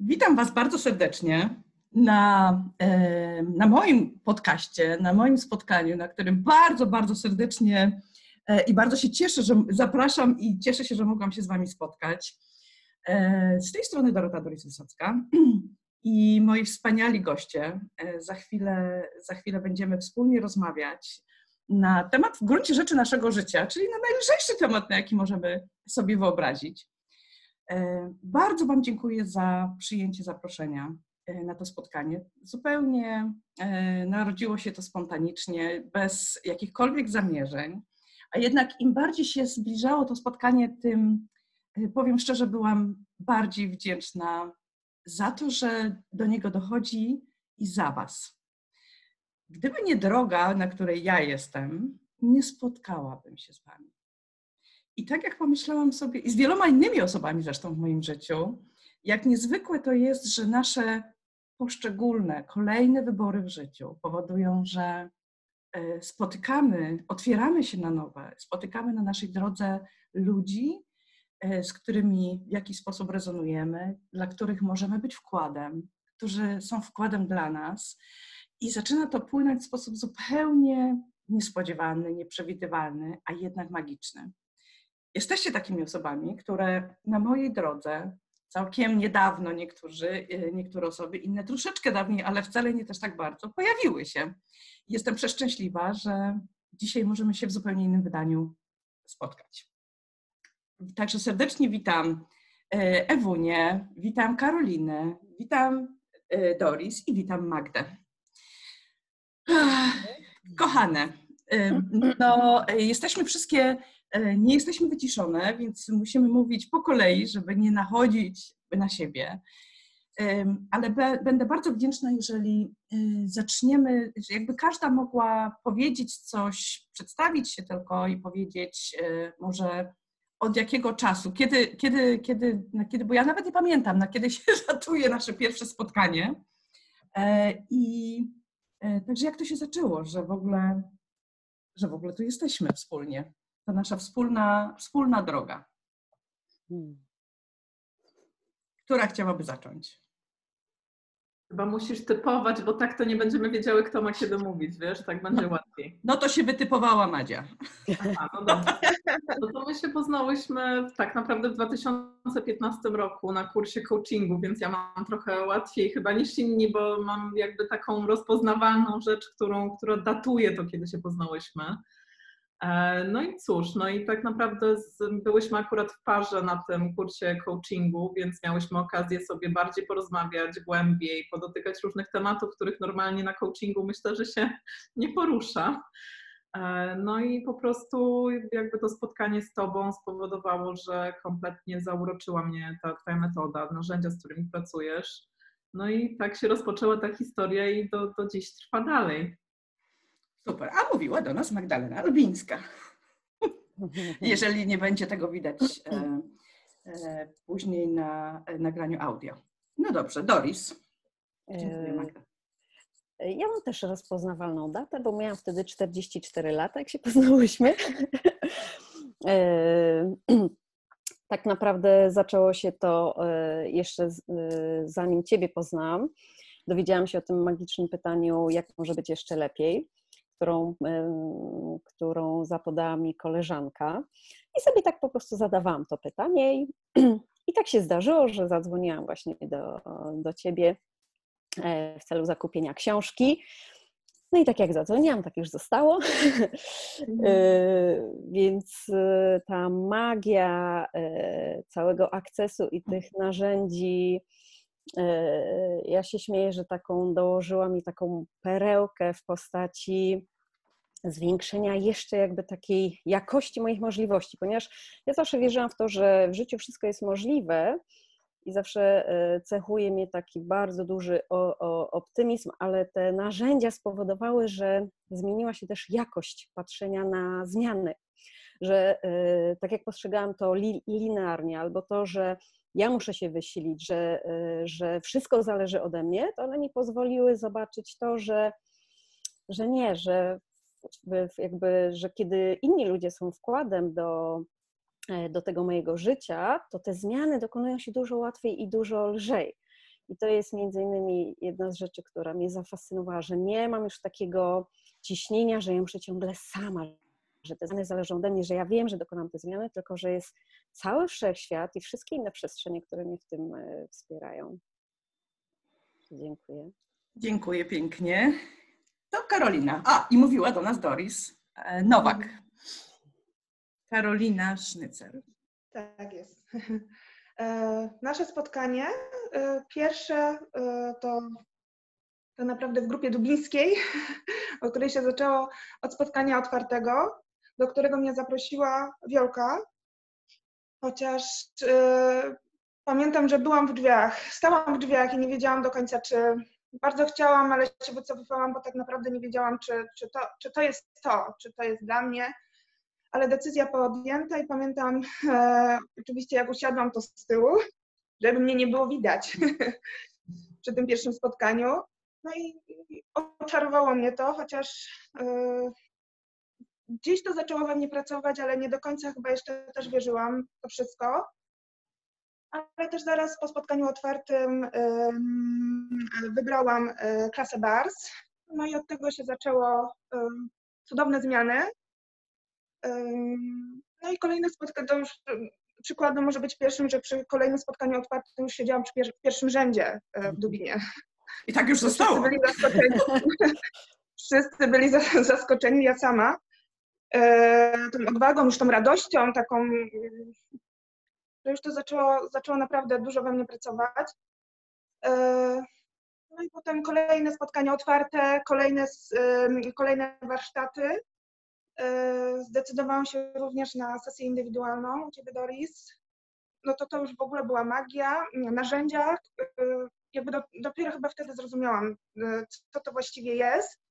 Witam Was bardzo serdecznie na, e, na moim podcaście, na moim spotkaniu, na którym bardzo, bardzo serdecznie e, i bardzo się cieszę, że zapraszam i cieszę się, że mogłam się z Wami spotkać. E, z tej strony Dorota Doris-Wysocka i moi wspaniali goście. Za chwilę, za chwilę będziemy wspólnie rozmawiać na temat w gruncie rzeczy naszego życia, czyli na najlżejszy temat, na jaki możemy sobie wyobrazić. E, bardzo Wam dziękuję za przyjęcie zaproszenia e, na to spotkanie. Zupełnie e, narodziło się to spontanicznie, bez jakichkolwiek zamierzeń, a jednak im bardziej się zbliżało to spotkanie, tym powiem szczerze, byłam bardziej wdzięczna za to, że do niego dochodzi i za Was. Gdyby nie droga, na której ja jestem, nie spotkałabym się z Wami. I tak jak pomyślałam sobie, i z wieloma innymi osobami zresztą w moim życiu, jak niezwykłe to jest, że nasze poszczególne, kolejne wybory w życiu powodują, że e, spotykamy, otwieramy się na nowe, spotykamy na naszej drodze ludzi, e, z którymi w jakiś sposób rezonujemy, dla których możemy być wkładem, którzy są wkładem dla nas. I zaczyna to płynąć w sposób zupełnie niespodziewany, nieprzewidywalny, a jednak magiczny. Jesteście takimi osobami, które na mojej drodze całkiem niedawno niektórzy, y, niektóre osoby, inne troszeczkę dawniej, ale wcale nie też tak bardzo, pojawiły się. Jestem przeszczęśliwa, że dzisiaj możemy się w zupełnie innym wydaniu spotkać. Także serdecznie witam y, Ewunię, witam Karolinę, witam y, Doris i witam Magdę. Kochane, no, jesteśmy wszystkie nie jesteśmy wyciszone, więc musimy mówić po kolei, żeby nie nachodzić na siebie. Ale będę bardzo wdzięczna, jeżeli y, zaczniemy, jakby każda mogła powiedzieć coś, przedstawić się tylko i powiedzieć y, może od jakiego czasu, kiedy, kiedy, kiedy, kiedy bo ja nawet nie pamiętam, na kiedy się datuje nasze pierwsze spotkanie. E, I e, także jak to się zaczęło, że w ogóle, że w ogóle tu jesteśmy wspólnie to nasza wspólna, wspólna droga. Hmm. Która chciałaby zacząć? Chyba musisz typować, bo tak to nie będziemy wiedziały, kto ma kiedy mówić, wiesz, tak będzie no, łatwiej. No to się wytypowała Madzia. Aha, no dobrze. No to my się poznałyśmy tak naprawdę w 2015 roku na kursie coachingu, więc ja mam trochę łatwiej chyba niż inni, bo mam jakby taką rozpoznawalną rzecz, którą, która datuje to, kiedy się poznałyśmy. E, no i cóż, no i tak naprawdę z, byłyśmy akurat w parze na tym kursie coachingu, więc miałyśmy okazję sobie bardziej porozmawiać głębiej, podotykać różnych tematów, których normalnie na coachingu myślę, że się nie porusza. E, no i po prostu jakby to spotkanie z Tobą spowodowało, że kompletnie zauroczyła mnie ta Twoja metoda, narzędzia, z którymi pracujesz. No i tak się rozpoczęła ta historia i do, do dziś trwa dalej. Super. A mówiła do nas Magdalena Lubińska. Jeżeli nie będzie tego widać e, e, później na e, nagraniu audio. No dobrze, Doris. Dziękuję, e, Magda. Ja mam też rozpoznawalną datę, bo miałam wtedy 44 lata, jak się poznałyśmy. E, tak naprawdę zaczęło się to jeszcze zanim Ciebie poznałam. Dowiedziałam się o tym magicznym pytaniu, jak może być jeszcze lepiej którą, którą zapodała mi koleżanka. I sobie tak po prostu zadawałam to pytanie. I, i tak się zdarzyło, że zadzwoniłam właśnie do, do ciebie e, w celu zakupienia książki. No i tak jak zadzwoniłam, tak już zostało. Mhm. E, więc e, ta magia całego akcesu i tych narzędzi E, ja się śmieję, że taką dołożyła mi taką perełkę w postaci zwiększenia jeszcze jakby takiej jakości moich możliwości, ponieważ ja zawsze wierzyłam w to, że w życiu wszystko jest możliwe i zawsze e, cechuje mnie taki bardzo duży optymizm, ale te narzędzia spowodowały, że zmieniła się też jakość patrzenia na zmiany, że e, tak jak postrzegałam to linearnie, albo to, że ja muszę się wysilić, że, y, że wszystko zależy ode mnie, to one mi pozwoliły zobaczyć to, że, że nie, że jakby, że kiedy inni ludzie są wkładem do, e, do tego mojego życia, to te zmiany dokonują się dużo łatwiej i dużo lżej. I to jest między innymi jedna z rzeczy, która mnie zafascynowała, że nie mam już takiego ciśnienia, że ja muszę ciągle sama, że te zmiany zależą ode mnie, że ja wiem, że dokonam te zmiany, tylko że jest cały wszechświat i wszystkie inne przestrzenie, które mnie w tym e, wspierają. Dziękuję. Dziękuję pięknie. To Karolina. A, i mówiła do nas Doris e, Nowak. Mhm. Karolina Sznycer. Tak jest. E, nasze spotkanie pierwsze to tak naprawdę w grupie dublińskiej, o której się zaczęło od spotkania otwartego, do którego mnie zaprosiła Wiolka, chociaż yy, pamiętam, że byłam w drzwiach, stałam w drzwiach i nie wiedziałam do końca, czy bardzo chciałam, ale się wycofywałam, bo tak naprawdę nie wiedziałam, czy, czy, to, czy to jest to, czy to jest dla mnie. Ale decyzja podjęta i pamiętam e, oczywiście, jak usiadłam to z tyłu, żeby mnie nie było widać przy tym pierwszym spotkaniu. No i, oczarowało mnie to, chociaż e, gdzieś to zaczęło we mnie pracować, ale nie do końca chyba jeszcze też wierzyłam to wszystko. Ale też zaraz po spotkaniu otwartym wybrałam e, klasę BARS. No i od tego się zaczęło cudowne zmiany. No i kolejne spotkanie, to już przykładem może być pierwszym, że przy kolejnym spotkaniu otwartym już siedziałam przy pierwszym rzędzie e, w Dublinie. I tak już zostało. Wszyscy byli zaskoczeni, Wszyscy byli zaskoczeni ja sama. E, tą odwagą, już tą radością, taką, że już to zaczęło, zaczęło naprawdę dużo we mnie pracować. E, no i potem kolejne spotkania otwarte, kolejne, kolejne warsztaty. E, zdecydowałam się również na sesję indywidualną u Ciebie, Doris. No to to już w ogóle była magia, narzędzia. Jakby do, dopiero chyba wtedy zrozumiałam, co to właściwie jest.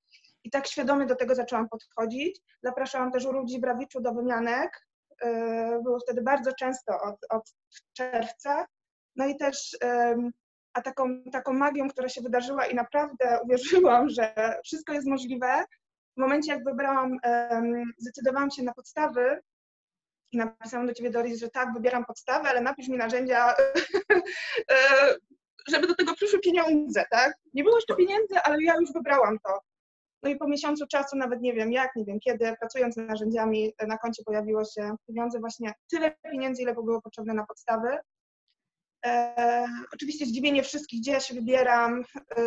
I tak świadomie do tego zaczęłam podchodzić. Zapraszałam też ludzi Brawiczu do wymianek. E, było wtedy bardzo często od, od czerwca. No i też a taką, taką magią, która się wydarzyła i naprawdę uwierzyłam, że wszystko jest możliwe. W momencie, jak wybrałam, zdecydowałam się na podstawy i napisałam do Ciebie, Doris, że tak, wybieram podstawę, ale napisz mi narzędzia, e, żeby do tego przyszły pieniądze, tak? Nie było jeszcze pieniędzy, ale ja już wybrałam to. No i po miesiącu czasu, nawet nie wiem jak, nie wiem kiedy, pracując nad narzędziami, na koncie pojawiło się pieniądze, właśnie tyle pieniędzy, ile było potrzebne na podstawy. E, oczywiście zdziwienie wszystkich, gdzie ja się wybieram. E,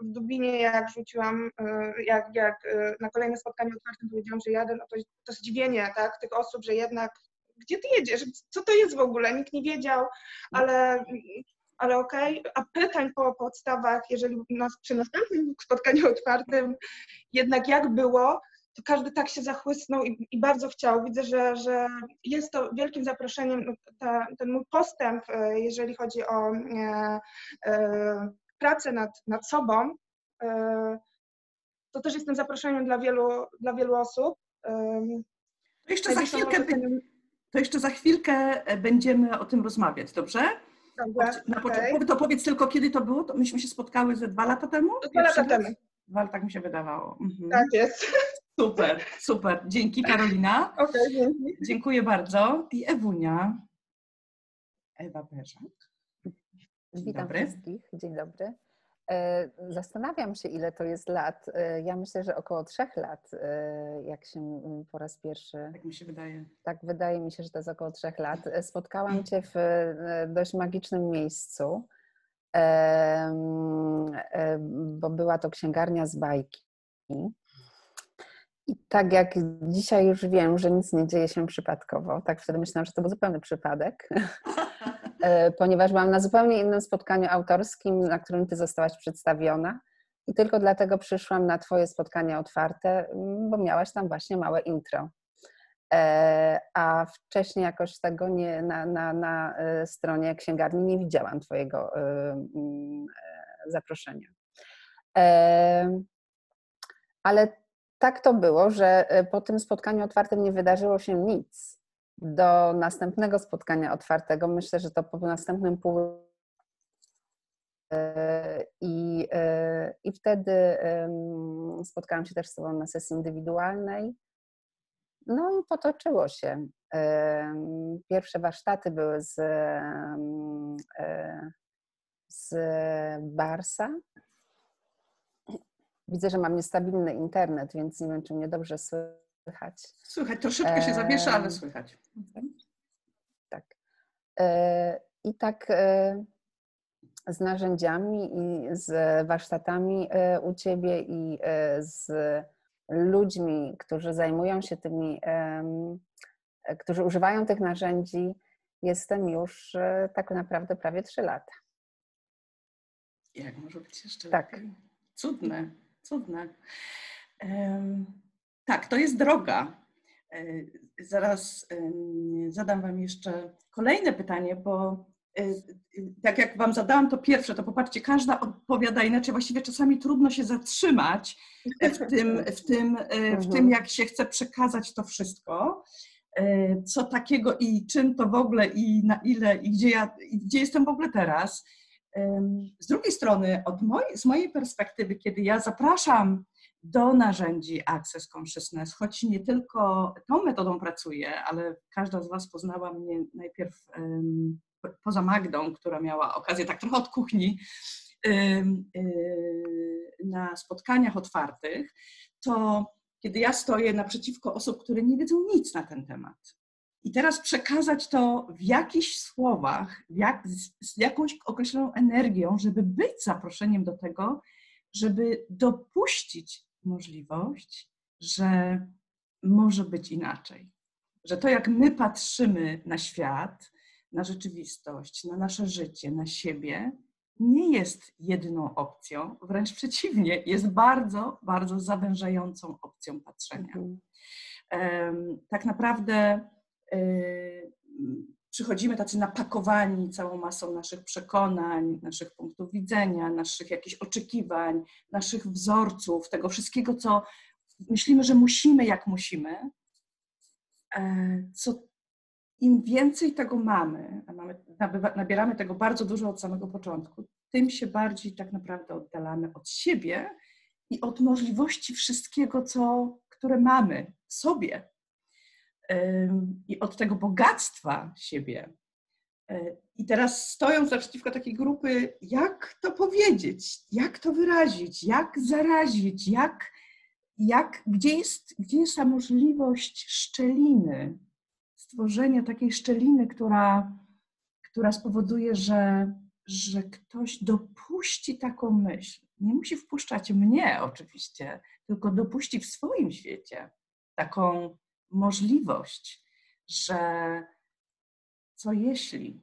w Dublinie, jak rzuciłam, e, jak, jak e, na kolejne spotkanie otwartym powiedziałam, że jadę, no to, to zdziwienie tak, tych osób, że jednak gdzie ty jedziesz? Co to jest w ogóle? Nikt nie wiedział, ale ale okej, okay. a pytań po podstawach, jeżeli nas, przy następnym spotkaniu otwartym jednak jak było, to każdy tak się zachłysnął i, i bardzo chciał. Widzę, że, że jest to wielkim zaproszeniem, no, ta, ten mój postęp, e, jeżeli chodzi o e, e, pracę nad, nad sobą, e, to też jestem zaproszeniem dla wielu, dla wielu osób. E, to jeszcze, za chwilkę, to jeszcze za chwilkę będziemy o tym rozmawiać, dobrze? Na początku, to powiedz tylko, kiedy to było? To myśmy się spotkały ze dwa lata temu? Dwa lata temu. Dwa, tak mi się wydawało. Mhm. Tak jest. Super, super. Dzięki Karolina. Okay, dzięki. Dziękuję bardzo. I Ewunia. Ewa Berzak. Witam dobry. wszystkich. Dzień dobry. E, zastanawiam się, ile to jest lat. E, ja myślę, że około trzech lat, e, jak się po raz pierwszy. Tak mi się wydaje. Tak, wydaje mi się, że to jest około trzech lat. Spotkałam Cię w dość magicznym miejscu, bo była to księgarnia z bajki. I tak jak dzisiaj już wiem, że nic nie dzieje się przypadkowo, tak wtedy myślałam, że to był zupełny przypadek. E, ponieważ byłam na zupełnie innym spotkaniu autorskim, na którym ty zostałaś przedstawiona. I tylko dlatego przyszłam na Twoje spotkanie otwarte, bo miałaś tam właśnie małe intro. E, a wcześniej jakoś tego nie, na, na, na e, stronie księgarni nie widziałam Twojego zaproszenia. Ale tak to było, że po tym spotkaniu otwartym nie wydarzyło się nic do następnego spotkania otwartego. Myślę, że to po następnym pół e, i, e, I wtedy spotkałam się też z Tobą na sesji indywidualnej. No i potoczyło się. Pierwsze warsztaty były z, e, z Barsa. Widzę, że mam niestabilny internet, więc nie wiem, czy mnie dobrze słychać. Słychać, troszeczkę się zawiesza, ale słychać. Tak. E, I tak e, z narzędziami i z warsztatami e, u Ciebie i z ludźmi, którzy zajmują się tymi, którzy używają tych narzędzi, jestem już tak naprawdę prawie trzy lata. Jak może być jeszcze tak. lepiej? Cudne, cudne. Um, tak, to jest droga. E, zaraz zadam Wam jeszcze kolejne pytanie, bo e, tak jak Wam zadałam to pierwsze, to popatrzcie, każda odpowiada inaczej. Właściwie czasami trudno się zatrzymać w tym, w tym, w tym mhm. jak się chce przekazać to wszystko. Co takiego i czym to w ogóle i na ile i gdzie ja, i gdzie jestem w ogóle teraz. Z drugiej strony, od z mojej perspektywy, kiedy ja zapraszam do narzędzi Access Consciousness, choć nie tylko tą metodą pracuję, ale każda z Was poznała mnie najpierw um, poza Magdą, która miała okazję tak trochę od kuchni um, na spotkaniach otwartych, to kiedy ja stoję naprzeciwko osób, które nie wiedzą nic na ten temat, i teraz przekazać to w jakichś słowach, jak, z, z jakąś określoną energią, żeby być zaproszeniem do tego, żeby dopuścić możliwość, że może być inaczej. Że to, jak my patrzymy na świat, na rzeczywistość, na nasze życie, na siebie, nie jest jedną opcją, wręcz przeciwnie, jest bardzo, bardzo zawężającą opcją patrzenia. Mhm. Tak naprawdę Yy, przychodzimy tacy napakowani całą masą naszych przekonań, naszych punktów widzenia, naszych jakichś oczekiwań, naszych wzorców, tego wszystkiego, co myślimy, że musimy, jak musimy. E, co im więcej tego mamy, a mamy, nabieramy tego bardzo dużo od samego początku, tym się bardziej tak naprawdę oddalamy od siebie i od możliwości wszystkiego, co, które mamy w sobie, i od tego bogactwa siebie. E, I teraz stojąc naprzeciwko takiej grupy, jak to powiedzieć, jak to wyrazić, jak zarazić, jak, jak, gdzie, jest, gdzie jest ta możliwość szczeliny, stworzenia takiej szczeliny, która, która spowoduje, że, że ktoś dopuści taką myśl. Nie musi wpuszczać mnie oczywiście, tylko dopuści w swoim świecie taką możliwość, że co jeśli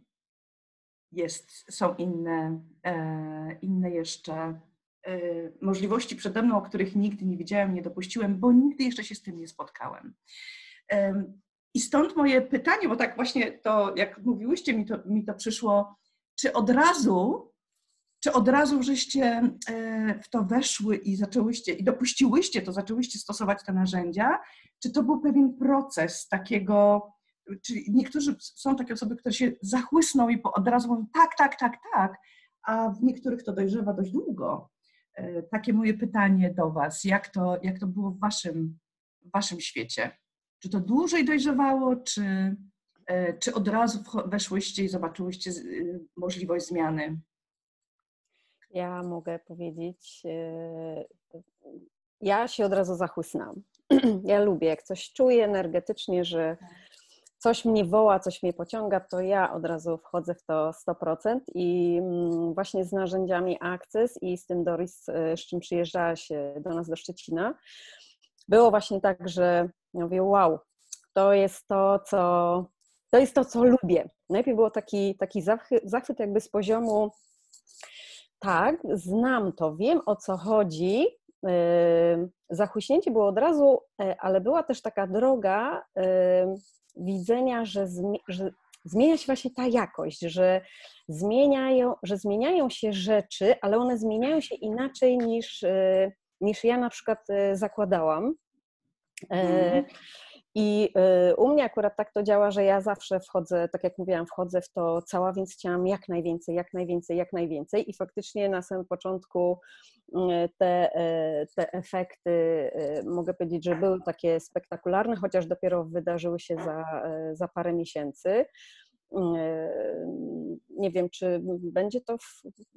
jest, są inne, e, inne jeszcze e, możliwości przede mną, o których nigdy nie widziałem, nie dopuściłem, bo nigdy jeszcze się z tym nie spotkałem. I stąd moje pytanie, bo tak właśnie to, jak mówiłyście, mi to, mi to przyszło, czy od razu czy od razu żeście e, w to weszły i zaczęłyście, i dopuściłyście to, zaczęłyście stosować te narzędzia? Czy to był pewien proces takiego, czy niektórzy są takie osoby, które się zachłysną i od razu mówią tak, tak, tak, tak, a w niektórych to dojrzewa dość długo. E, takie moje pytanie do Was, jak to, jak to było w waszym, w waszym świecie? Czy to dłużej dojrzewało, czy, e, czy od razu weszłyście i zobaczyłyście możliwość zmiany? Ja mogę powiedzieć, e, ja się od razu zachłysnęłam. Ja lubię, jak coś czuję energetycznie, że coś mnie woła, coś mnie pociąga, to ja od razu wchodzę w to 100% i mm, właśnie z narzędziami Access i z tym Doris, e, z czym przyjeżdżałaś do nas do Szczecina, było właśnie tak, że mówię, wow, to jest to, co, to jest to, co lubię. Najpierw było taki, taki zachwyt jakby z poziomu tak, znam to, wiem o co chodzi. Zachłyśnięcie było od razu, e, ale była też taka droga widzenia, że, że zmienia się właśnie ta jakość, że zmieniają, że zmieniają się rzeczy, ale one zmieniają się inaczej niż, e, niż ja na przykład e, zakładałam. Mhm. I y, u mnie akurat tak to działa, że ja zawsze wchodzę, tak jak mówiłam, wchodzę w to cała, więc chciałam jak najwięcej, jak najwięcej, jak najwięcej. I faktycznie na samym początku y, te, y, te efekty, mogę powiedzieć, że były takie spektakularne, chociaż dopiero wydarzyły się za, za parę miesięcy. Nie wiem, czy będzie to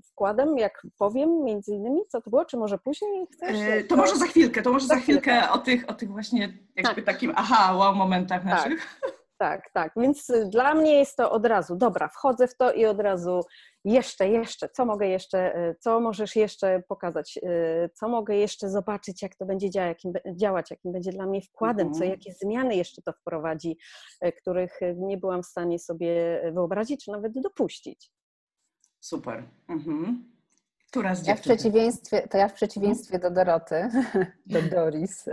wkładem, jak powiem między innymi, co to było, czy może później chcesz? E, to może za chwilkę, to może za, za chwilkę, chwilkę o tych, o tych właśnie jakby tak. takim aha, wow momentach tak. naszych. Tak, tak, więc dla mnie jest to od razu, dobra, wchodzę w to i od razu jeszcze, jeszcze, co mogę jeszcze, e, co możesz jeszcze pokazać, e, co mogę jeszcze zobaczyć, jak to będzie działać, jakim, działać, jakim będzie dla mnie wkładem, mhm. co, jakie zmiany jeszcze to wprowadzi, których nie byłam w stanie sobie wyobrazić, czy nawet dopuścić. Super. Mhm. Która z ja w przeciwieństwie, To ja w przeciwieństwie do Doroty, do Doris,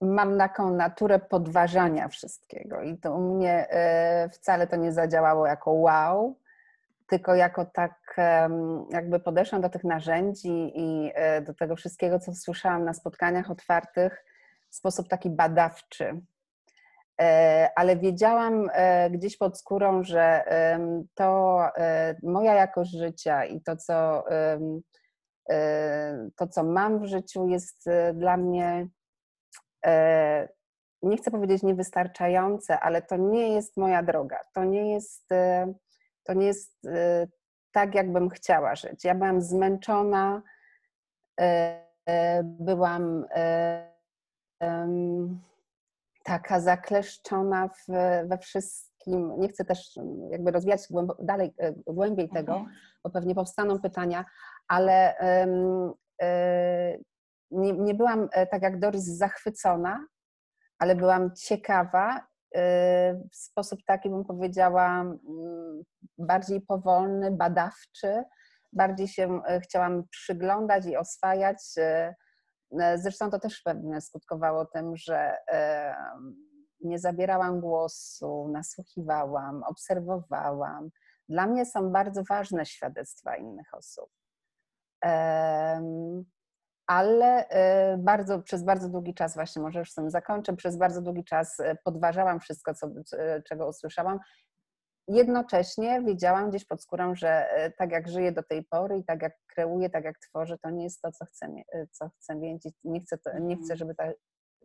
mam taką naturę podważania wszystkiego i to u mnie e, wcale to nie zadziałało jako wow, tylko jako tak jakby podeszłam do tych narzędzi i e, do tego wszystkiego, co słyszałam na spotkaniach otwartych w sposób taki badawczy. E, ale wiedziałam gdzieś pod skórą, że to moja jakość życia i to, co, to, co mam w życiu, jest dla mnie nie chcę powiedzieć niewystarczające, ale to nie jest moja droga. To nie jest, e, to nie jest e, tak, jakbym chciała żyć. Ja byłam zmęczona, byłam taka zakleszczona w, we wszystkim. Nie chcę też jakby rozwijać dalej, głębiej tego, mhm. bo pewnie powstaną pytania, ale nie, nie byłam e, tak jak Doris zachwycona, ale byłam ciekawa e, w sposób taki, bym powiedziała, mm, bardziej powolny, badawczy. Bardziej się e, chciałam przyglądać i oswajać. Zresztą to też pewnie skutkowało tym, że nie zabierałam głosu, nasłuchiwałam, obserwowałam. Dla mnie są bardzo ważne świadectwa innych osób ale y, bardzo, przez bardzo długi czas, właśnie może już z tym zakończę, przez bardzo długi czas y, podważałam wszystko, co, czego usłyszałam. Jednocześnie wiedziałam gdzieś pod skórą, że y, tak jak żyję do tej pory i tak jak kreuję, tak jak tworzę, to nie jest to, co chcę, co chcę mieć. Nie chcę, to, nie chcę mhm. żeby ta,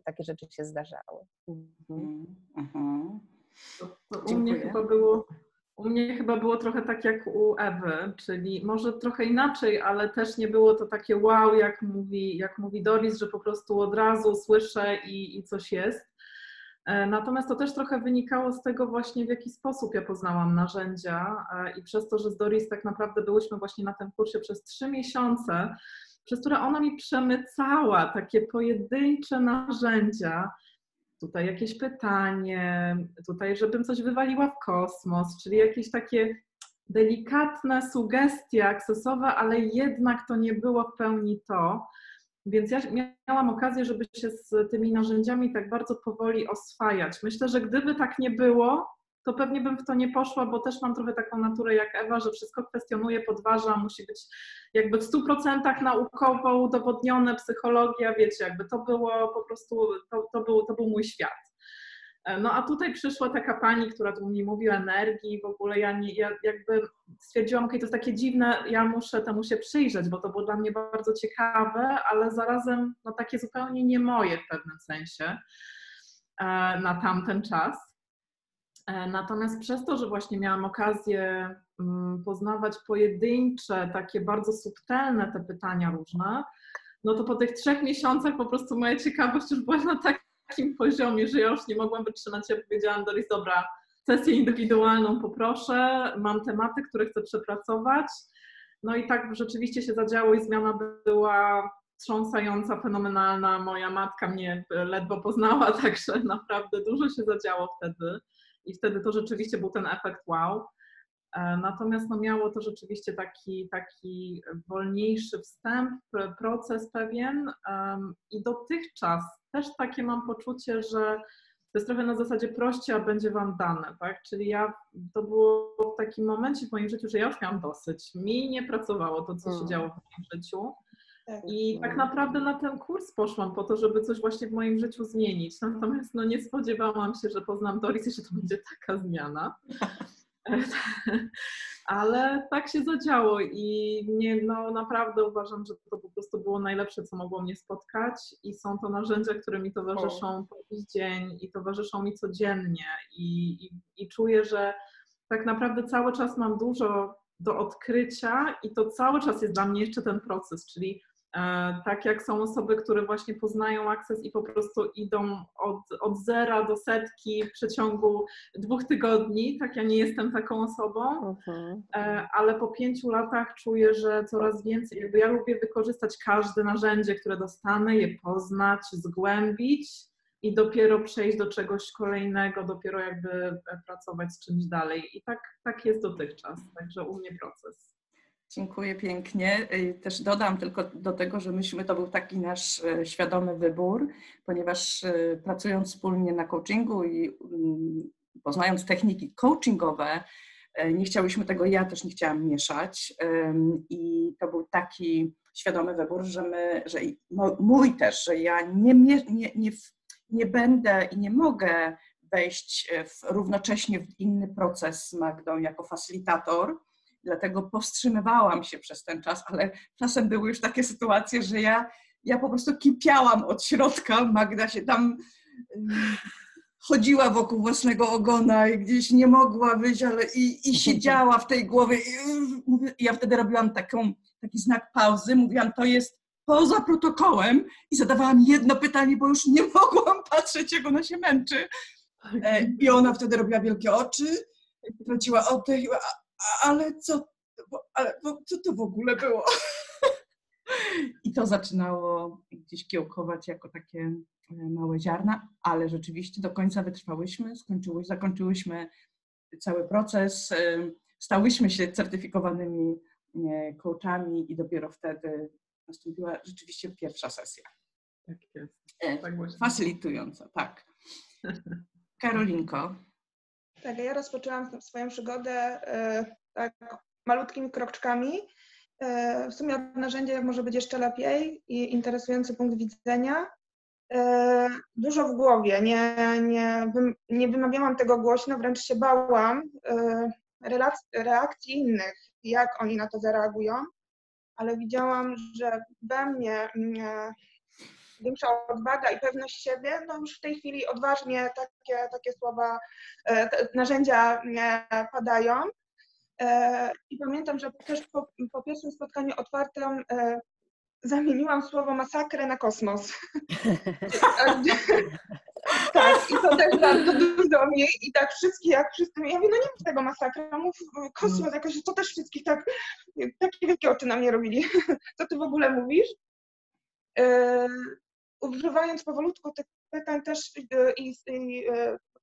takie rzeczy się zdarzały. Mhm. Mhm. To, to u mnie chyba było u mnie chyba było trochę tak jak u Ewy, czyli może trochę inaczej, ale też nie było to takie wow, jak mówi, jak mówi Doris, że po prostu od razu słyszę i, i coś jest. E, natomiast to też trochę wynikało z tego właśnie, w jaki sposób ja poznałam narzędzia e, i przez to, że z Doris tak naprawdę byłyśmy właśnie na tym kursie przez trzy miesiące, przez które ona mi przemycała takie pojedyncze narzędzia, tutaj jakieś pytanie, tutaj, żebym coś wywaliła w kosmos, czyli jakieś takie delikatne sugestie akcesowe, ale jednak to nie było w pełni to. Więc ja miałam okazję, żeby się z tymi narzędziami tak bardzo powoli oswajać. Myślę, że gdyby tak nie było, to pewnie bym w to nie poszła, bo też mam trochę taką naturę jak Ewa, że wszystko kwestionuję, podważam, musi być jakby w 100% naukowo udowodnione, psychologia, wiecie, jakby to było po prostu, to, to, był, to był mój świat. No a tutaj przyszła taka pani, która tu mi mówi o energii, w ogóle ja, nie, ja jakby stwierdziłam, ok, to jest takie dziwne, ja muszę temu się przyjrzeć, bo to było dla mnie bardzo ciekawe, ale zarazem no takie zupełnie nie moje w pewnym sensie e, na tamten czas. E, natomiast przez to, że właśnie miałam okazję mm, poznawać pojedyncze, takie bardzo subtelne te pytania różne, no to po tych trzech miesiącach po prostu moja ciekawość już była na takim poziomie, że ja już nie mogłam wytrzymać. Ja powiedziałam Doris, dobra, sesję indywidualną poproszę, mam tematy, które chcę przepracować. No i tak rzeczywiście się zadziało i zmiana była wstrząsająca, fenomenalna. Moja matka mnie ledwo poznała, także naprawdę dużo się zadziało wtedy i wtedy to rzeczywiście był ten efekt wow. E, natomiast no miało to rzeczywiście taki, taki wolniejszy wstęp, proces pewien i dotychczas też takie mam poczucie, że to jest trochę na zasadzie proście, a będzie Wam dane, tak? Czyli ja, to było w takim momencie w moim życiu, że ja już miałam dosyć. Mi nie pracowało to, co się mm. działo w moim życiu. Tak. I tak naprawdę na ten kurs poszłam po to, żeby coś właśnie w moim życiu zmienić. Natomiast no, nie spodziewałam się, że poznam Doris i że to będzie taka zmiana. Ale tak się zadziało i nie, no, naprawdę uważam, że to po prostu było najlepsze, co mogło mnie spotkać i są to narzędzia, które mi towarzyszą po dziś dzień i towarzyszą mi codziennie i, i, i czuję, że tak naprawdę cały czas mam dużo do odkrycia i to cały czas jest dla mnie jeszcze ten proces, czyli tak jak są osoby, które właśnie poznają akces i po prostu idą od, od zera do setki w przeciągu dwóch tygodni, tak ja nie jestem taką osobą, mhm. E, ale po pięciu latach czuję, że coraz więcej, jakby ja lubię wykorzystać każde narzędzie, które dostanę, je poznać, zgłębić i dopiero przejść do czegoś kolejnego, dopiero jakby pracować z czymś dalej. I tak, tak jest dotychczas, także u mnie proces. Dziękuję pięknie. Y, też dodam tylko do tego, że myśmy, to był taki nasz e, świadomy wybór, ponieważ e, pracując wspólnie na coachingu i mm, poznając techniki coachingowe, e, nie chciałyśmy tego, ja też nie chciałam mieszać i to był taki świadomy wybór, że my, że mój też, że ja nie, nie, nie, nie będę i nie mogę wejść w, równocześnie w inny proces z Magdą jako facilitator, dlatego powstrzymywałam się przez ten czas, ale czasem były już takie sytuacje, że ja, ja po prostu kipiałam od środka. Magda się tam chodziła wokół własnego ogona i gdzieś nie mogła wyjść, ale i, i siedziała w tej głowie. I ja wtedy robiłam taką, taki znak pauzy, mówiłam, to jest poza protokołem i zadawałam jedno pytanie, bo już nie mogłam patrzeć, jak ona się męczy. E, I ona wtedy robiła wielkie oczy, traciła oddech, ale co, ale co to w ogóle było? I to zaczynało gdzieś kiełkować jako takie e, małe ziarna, ale rzeczywiście do końca wytrwałyśmy, skończyły, zakończyłyśmy cały proces, e, stałyśmy się certyfikowanymi e, coachami i dopiero wtedy nastąpiła rzeczywiście pierwsza sesja. Tak jest. Tak Facylitująca, tak. Karolinko. Tak, ja rozpoczęłam swoją przygodę tak malutkimi kroczkami. E, w sumie narzędzie może być jeszcze lepiej i interesujący punkt widzenia. E, dużo w głowie, nie, nie, nie wymawiałam tego głośno, wręcz się bałam e, reakcji innych, jak oni na to zareagują, ale widziałam, że we mnie większa odwaga i pewność siebie, no już w tej chwili odważnie takie, takie słowa, narzędzia padają. E, I pamiętam, że też po, po pierwszym spotkaniu otwartym e, zamieniłam słowo masakrę na kosmos. tak, i to też bardzo dużo mnie i tak wszystkie, jak wszyscy, ja mówię, no nie mów tego masakra, mów kosmos, jakoś to też wszystkich tak, takie wielkie oczy na mnie robili. Co ty w ogóle mówisz? E, używając powolutku tych pytań też i, i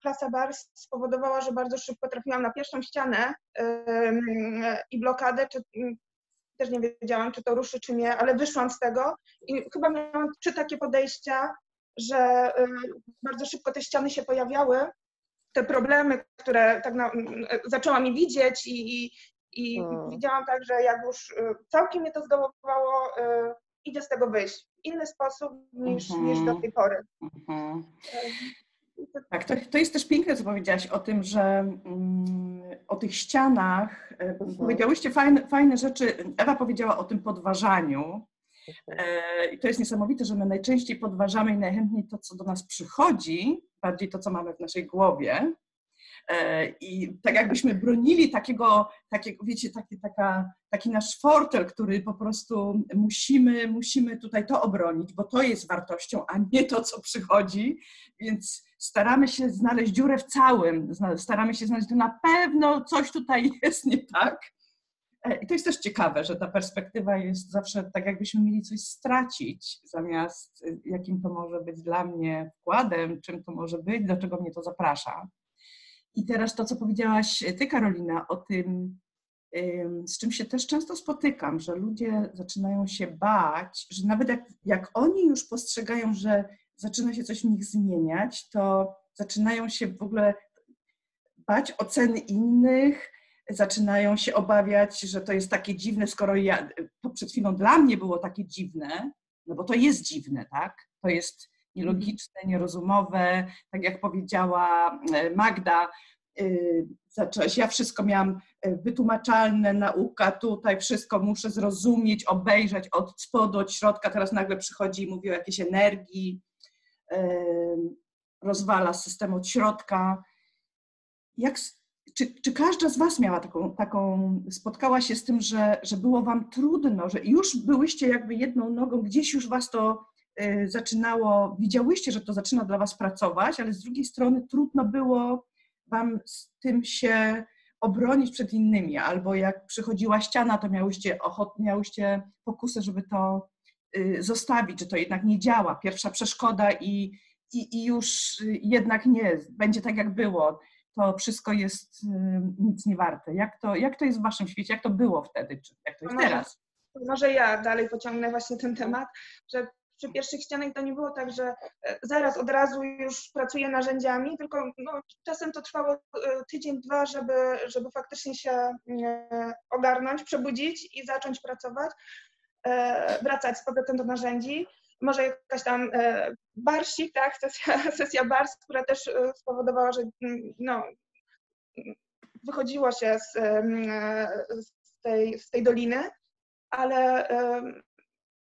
klasa bar spowodowała, że bardzo szybko trafiłam na pierwszą ścianę i blokadę, czy też nie wiedziałam, czy to ruszy, czy nie, ale wyszłam z tego i chyba miałam trzy takie podejścia, że bardzo szybko te ściany się pojawiały, te problemy, które tak na, zaczęłam mi widzieć i, i, i hmm. widziałam tak, że jak już całkiem mnie to zdołowało, idę z tego wyjść w inny sposób niż, niż do tej pory. Mhm. Tak, to, to jest też piękne, co powiedziałaś o tym, że mm, o tych ścianach. Mhm. Powiedziałyście fajne, fajne rzeczy. Ewa powiedziała o tym podważaniu. Mhm. E, I to jest niesamowite, że my najczęściej podważamy i najchętniej to, co do nas przychodzi, bardziej to, co mamy w naszej głowie. E, I tak jakbyśmy bronili takiego, takiego wiecie, taki, taka, taki nasz fortel, który po prostu musimy, musimy tutaj to obronić, bo to jest wartością, a nie to, co przychodzi. Więc staramy się znaleźć dziurę w całym, staramy się znaleźć, że na pewno coś tutaj jest nie tak. E, I to jest też ciekawe, że ta perspektywa jest zawsze tak, jakbyśmy mieli coś stracić, zamiast y, jakim to może być dla mnie wkładem, czym to może być, do czego mnie to zaprasza. I teraz to, co powiedziałaś Ty, Karolina, o tym, z czym się też często spotykam, że ludzie zaczynają się bać, że nawet jak, jak oni już postrzegają, że zaczyna się coś w nich zmieniać, to zaczynają się w ogóle bać oceny innych, zaczynają się obawiać, że to jest takie dziwne, skoro ja, to przed chwilą dla mnie było takie dziwne, no bo to jest dziwne, tak? To jest nielogiczne, nierozumowe, tak jak powiedziała e, Magda, y, zaczęłaś, ja wszystko miałam e, wytłumaczalne, nauka tutaj, wszystko muszę zrozumieć, obejrzeć od spodu, od środka, teraz nagle przychodzi i mówi o jakiejś energii, rozwala system od środka. Jak czy, czy każda z Was miała taką, taką, spotkała się z tym, że, że było Wam trudno, że już byłyście jakby jedną nogą, gdzieś już Was to zaczynało, widziałyście, że to zaczyna dla Was pracować, ale z drugiej strony trudno było Wam z tym się obronić przed innymi, albo jak przychodziła ściana, to miałyście ochotę, miałyście pokusę, żeby to y, zostawić, że to jednak nie działa. Pierwsza przeszkoda i, i, i już jednak nie, będzie tak jak było to wszystko jest nic nie warte. Jak to, jak to jest w Waszym świecie? Jak to było wtedy? Czy jak to jest teraz? Może ja dalej pociągnę właśnie ten temat, że przy pierwszych ścianach to nie było tak, że e, zaraz od razu już pracuję narzędziami, tylko no, czasem to trwało e, tydzień, dwa, żeby, żeby faktycznie się e, ogarnąć, przebudzić i zacząć pracować, wracać z powrotem do narzędzi. Może jakaś tam barsik, tak, sesja, sesja bars, która też spowodowała, że mm, no, wychodziło się z, z, tej, z tej doliny, ale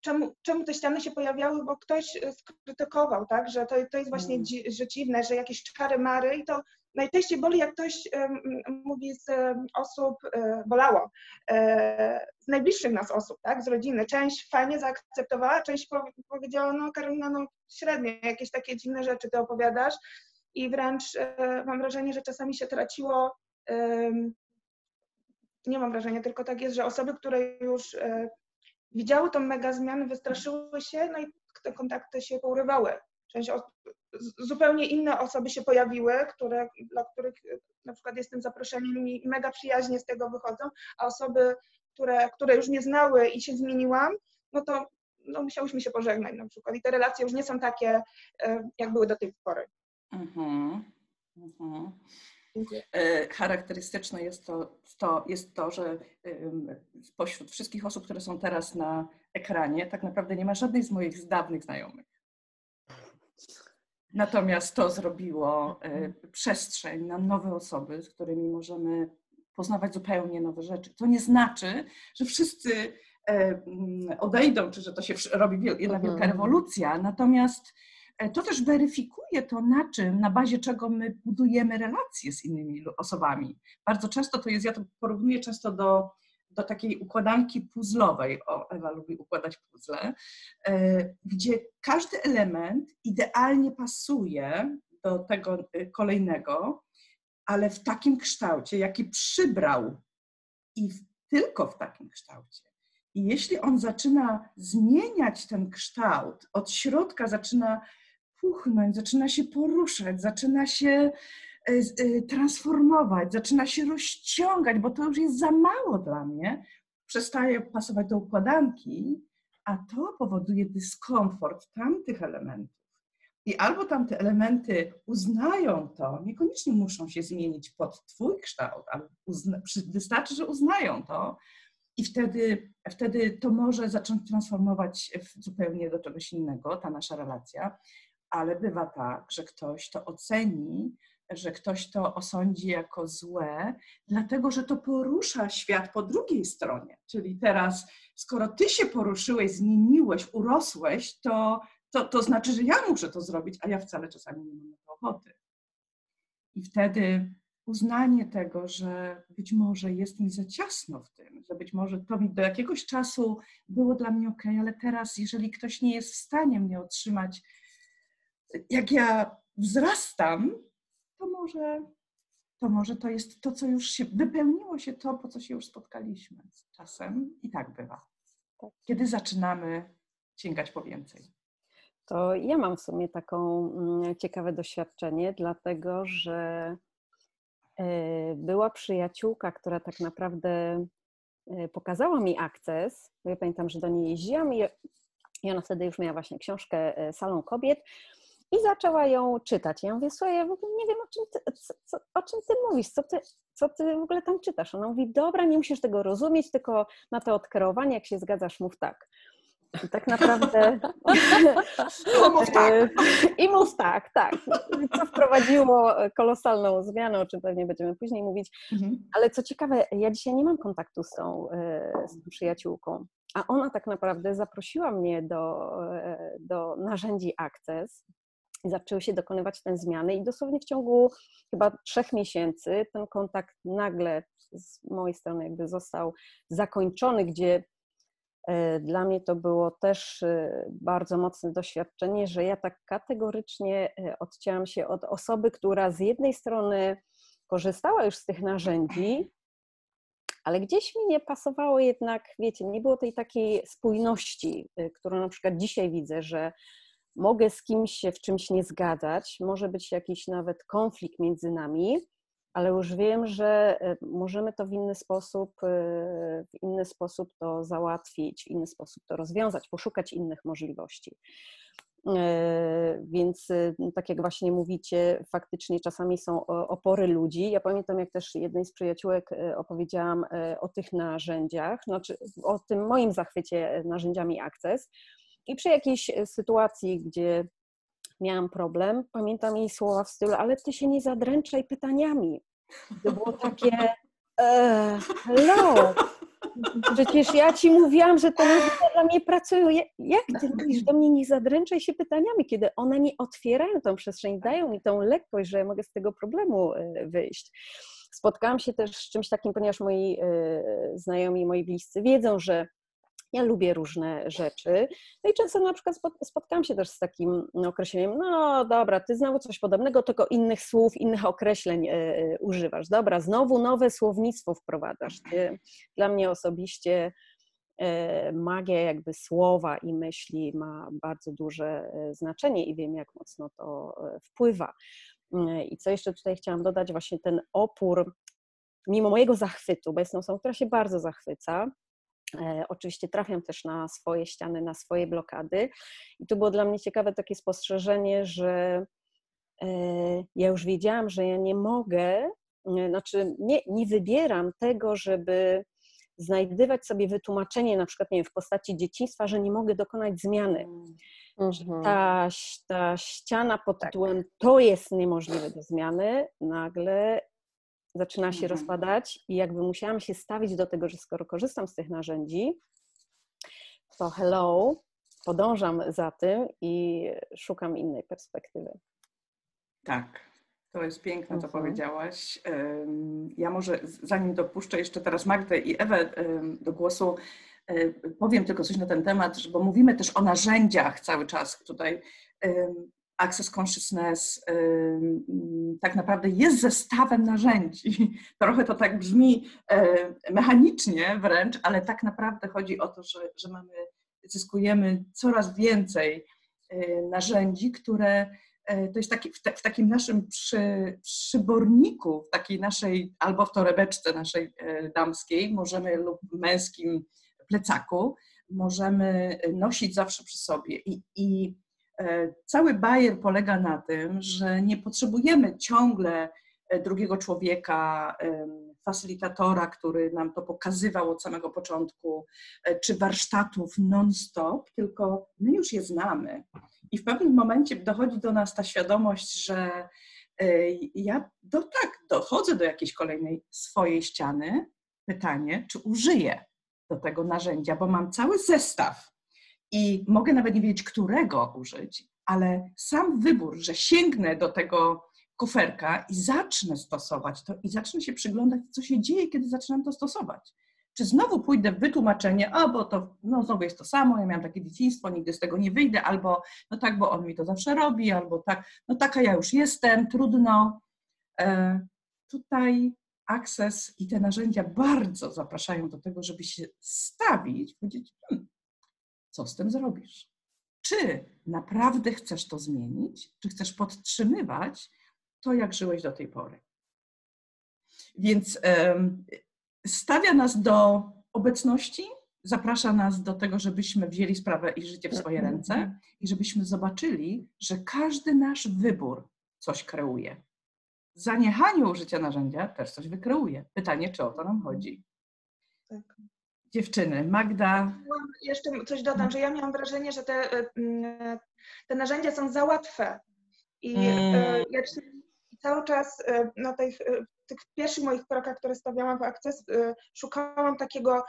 czemu, czemu te ściany się pojawiały, bo ktoś skrytykował, tak, że to, to jest właśnie mm. dzi, że dziwne, że jakieś czary mary i to najczęściej boli, jak ktoś mówi z osób, e, bolało, e, z najbliższych nas osób, tak, z rodziny. Część fajnie zaakceptowała, część powiedziała, no Karolina, no średnio, jakieś takie dziwne rzeczy ty opowiadasz i wręcz e, mam wrażenie, że czasami się traciło, nie mam wrażenia, tylko tak jest, że osoby, które już widziały tą mega zmianę, wystraszyły się, no i te kontakty się pourywały. Część zupełnie inne osoby się pojawiły, które, dla których na przykład jestem zaproszeniem i mega przyjaźnie z tego wychodzą, a osoby, które, które już nie znały i się zmieniłam, no to no, musiałyśmy się pożegnać na przykład. I te relacje już nie są takie, e, jak były do tej pory. Mhm. Mhm. E, charakterystyczne jest to, to, jest to, że spośród wszystkich osób, które są teraz na ekranie, tak naprawdę nie ma żadnej z moich dawnych znajomych. Natomiast to zrobiło e, przestrzeń na nowe osoby, z którymi możemy poznawać zupełnie nowe rzeczy. To nie znaczy, że wszyscy odejdą, czy że to się robi jedna wielka mhm. rewolucja. Natomiast to też weryfikuje to, na czym, na bazie czego my budujemy relacje z innymi osobami. Bardzo często to jest, ja to porównuję często do do takiej układanki puzzlowej, o Ewa lubi układać puzzle, e, gdzie każdy element idealnie pasuje do tego e, kolejnego, ale w takim kształcie, jaki przybrał i tylko w takim kształcie. I jeśli on zaczyna zmieniać ten kształt, od środka zaczyna puchnąć, zaczyna się poruszać, zaczyna się E, e, transformować, zaczyna się rozciągać, bo to już jest za mało dla mnie, przestaje pasować do układanki, a to powoduje dyskomfort tamtych elementów. I albo tamte elementy uznają to, niekoniecznie muszą się zmienić pod Twój kształt, ale wystarczy, że uznają to, i wtedy, wtedy to może zacząć transformować zupełnie do czegoś innego, ta nasza relacja, ale bywa tak, że ktoś to oceni że ktoś to osądzi jako złe, dlatego że to porusza świat po drugiej stronie. Czyli teraz, skoro ty się poruszyłeś, zmieniłeś, urosłeś, to, to, to znaczy, że ja muszę to zrobić, a ja wcale czasami nie mam ochoty. I wtedy uznanie tego, że być może jest mi za ciasno w tym, że być może to do jakiegoś czasu było dla mnie ok, ale teraz, jeżeli ktoś nie jest w stanie mnie otrzymać, jak ja wzrastam, to może, to może to jest to, co już się, wypełniło się to, po co się już spotkaliśmy z czasem i tak bywa. Tak. Kiedy zaczynamy sięgać po więcej? To ja mam w sumie taką mm, ciekawe doświadczenie, dlatego że e, była przyjaciółka, która tak naprawdę e, pokazała mi akces. Ja pamiętam, że do niej jeździłam i ona wtedy już miała właśnie książkę e, Salon Kobiet i zaczęła ją czytać. Ja mówię, słuchaj, ja w ogóle nie wiem, o czym ty, co, o czym ty mówisz, co ty, co ty w ogóle tam czytasz. Ona mówi, dobra, nie musisz tego rozumieć, tylko na to odkierowanie, jak się zgadzasz, mów tak. I tak naprawdę. mów tak. I mów tak, tak. Co wprowadziło kolosalną zmianę, o czym pewnie będziemy później mówić. Mhm. Ale co ciekawe, ja dzisiaj nie mam kontaktu z tą, e, z tą przyjaciółką. A ona tak naprawdę zaprosiła mnie do, e, do narzędzi Access, I zaczęły się dokonywać te zmiany, i dosłownie w ciągu chyba trzech miesięcy ten kontakt nagle z mojej strony jakby został zakończony, gdzie e, dla mnie to było też e, bardzo mocne doświadczenie, że ja tak kategorycznie e, odcięłam się od osoby, która z jednej strony korzystała już z tych narzędzi, ale gdzieś mi nie pasowało jednak, wiecie, nie było tej takiej spójności, którą na przykład dzisiaj widzę, że mogę z kimś się w czymś nie zgadzać, może być jakiś nawet konflikt między nami, ale już wiem, że e, możemy to w inny sposób, e, w inny sposób to załatwić, w inny sposób to rozwiązać, poszukać innych możliwości. E, więc tak jak właśnie mówicie, faktycznie czasami są opory ludzi. Ja pamiętam, jak też jednej z przyjaciółek opowiedziałam o tych narzędziach, znaczy o tym moim zachwycie narzędziami Access. I przy jakiejś sytuacji, gdzie miałam problem, pamiętam jej słowa w stylu, ale ty się nie zadręczaj pytaniami. To było takie, e, hello, przecież ja ci mówiłam, że te ludzie dla mnie pracują. Jak ty mówisz do mnie, nie zadręczaj się pytaniami, kiedy one mi otwierają tą przestrzeń, dają mi tą lekkość, że ja mogę z tego problemu e, wyjść. Spotkałam się też z czymś takim, ponieważ moi e, znajomi, moi bliscy wiedzą, że ja lubię różne rzeczy. No i często na przykład spotkałam się też z takim określeniem, no dobra, ty znowu coś podobnego, tylko innych słów, innych określeń y, używasz. Dobra, znowu nowe słownictwo wprowadzasz. Dla mnie osobiście y, magia jakby słowa i myśli ma bardzo duże znaczenie i wiem, jak mocno to wpływa. I co jeszcze tutaj chciałam dodać, właśnie ten opór, mimo mojego zachwytu, bo jestem osobą, która się bardzo zachwyca, E, oczywiście trafiam też na swoje ściany, na swoje blokady. I tu było dla mnie ciekawe takie spostrzeżenie, że e, ja już wiedziałam, że ja nie mogę, e, znaczy nie, nie wybieram tego, żeby znajdywać sobie wytłumaczenie, na przykład nie wiem, w postaci dzieciństwa, że nie mogę dokonać zmiany. Mhm. Ta, ta ściana pod tak. tytułem tak. to jest niemożliwe do zmiany, nagle zaczyna się mhm. rozpadać i jakby musiałam się stawić do tego, że skoro korzystam z tych narzędzi, to hello, podążam za tym i szukam innej perspektywy. Tak, to jest piękne, co mhm. powiedziałaś. Ja może, zanim dopuszczę jeszcze teraz Magdę i Ewę do głosu, powiem tylko coś na ten temat, bo mówimy też o narzędziach cały czas tutaj. Access Consciousness tak naprawdę jest zestawem narzędzi. Trochę to tak brzmi e, mechanicznie wręcz, ale tak naprawdę chodzi o to, że, że mamy, zyskujemy coraz więcej e, narzędzi, które e, to jest taki, w, te, w takim naszym przy, przyborniku, w takiej naszej, albo w torebeczce naszej damskiej, możemy lub męskim plecaku, możemy nosić zawsze przy sobie. I, i cały bajer polega na tym, że nie potrzebujemy ciągle e, drugiego człowieka, facylitatora, który nam to pokazywał od samego początku, e, czy warsztatów non-stop, tylko my już je znamy. I w pewnym momencie dochodzi do nas ta świadomość, że ja do, tak, dochodzę do jakiejś kolejnej swojej ściany. Pytanie, czy użyję do tego narzędzia, bo mam cały zestaw i mogę nawet nie wiedzieć, którego użyć, ale sam wybór, że sięgnę do tego kuferka i zacznę stosować to i zacznę się przyglądać, co się dzieje, kiedy zaczynam to stosować. Czy znowu pójdę w wytłumaczenie, a bo to no, znowu jest to samo, ja miałam takie dzieciństwo, nigdy z tego nie wyjdę, albo no tak, bo on mi to zawsze robi, albo tak, no taka ja już jestem, trudno. E, tutaj Access i te narzędzia bardzo zapraszają do tego, żeby się stawić, powiedzieć, hmm, co z tym zrobisz. Czy naprawdę chcesz to zmienić, czy chcesz podtrzymywać to, jak żyłeś do tej pory. Więc stawia nas do obecności, zaprasza nas do tego, żebyśmy wzięli sprawę i życie w swoje ręce i żebyśmy zobaczyli, że każdy nasz wybór coś kreuje. Zaniechanie użycia narzędzia też coś wykreuje. Pytanie, czy o to nam chodzi. Tak dziewczyny. Magda. Jeszcze coś dodam, że ja miałam wrażenie, że te, e, te narzędzia są za łatwe. I e, mm. ja cały czas e, na tych, tych pierwszych moich krokach, które stawiałam w Access, szukałam takiego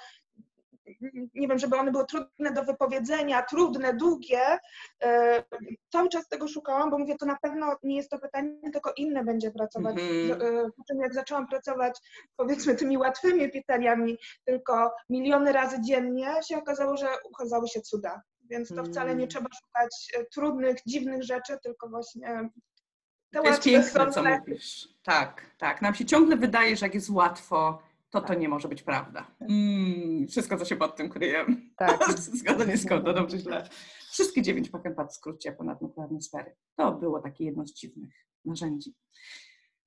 nie wiem, żeby one były trudne do wypowiedzenia, trudne, długie. E, cały czas tego szukałam, bo mówię, to na pewno nie jest to pytanie, tylko inne będzie pracować. Mhm. E, Po czym jak zaczęłam pracować, powiedzmy, tymi łatwymi pytaniami, tylko miliony razy dziennie, się okazało, że ukazały się cuda. Więc to wcale nie Mm. trzeba szukać e, trudnych, dziwnych rzeczy, tylko właśnie te To jest łatwe piękne, są co mówisz. Tak, tak. Nam się ciągle wydaje, że jak jest łatwo, to to nie może być prawda. Mm, wszystko, co się pod tym kryje. Tak. Zgoda, nie zgoda, dobrze, źle. Wszystkie dziewięć pakempad w skrócie ponadnuklearnej sfery. To było takie jedno z dziwnych narzędzi.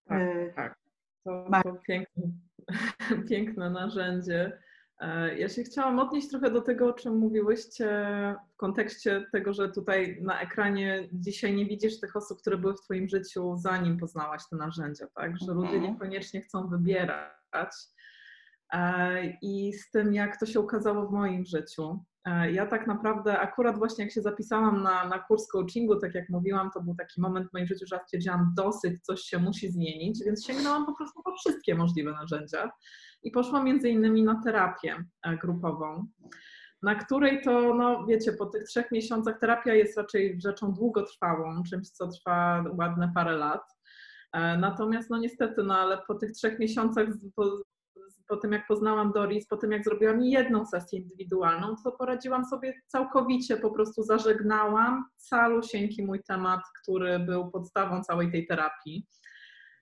Tak, E, tak. To, to piękne, piękne narzędzie. E, Ja się chciałam odnieść trochę do tego, o czym mówiłyście w kontekście tego, że tutaj na ekranie dzisiaj nie widzisz tych osób, które były w Twoim życiu, zanim poznałaś te narzędzia, tak? Że ludzie Mhm. niekoniecznie chcą wybierać. E, I z tym, jak to się ukazało w moim życiu. E, Ja tak naprawdę, akurat właśnie jak się zapisałam na, na kurs coachingu, tak jak mówiłam, to był taki moment w moim życiu, że stwierdziłam, dosyć, coś się musi zmienić, więc sięgnęłam po prostu po wszystkie możliwe narzędzia i poszłam między innymi na terapię e, grupową, na której to, no wiecie, po tych trzech miesiącach terapia jest raczej rzeczą długotrwałą, czymś, co trwa ładne parę lat. Natomiast, no niestety, no ale po tych trzech miesiącach, po, tym jak poznałam Doris, po tym jak zrobiłam jedną sesję indywidualną, to poradziłam sobie całkowicie, po prostu zażegnałam calusieńki mój temat, który był podstawą całej tej terapii.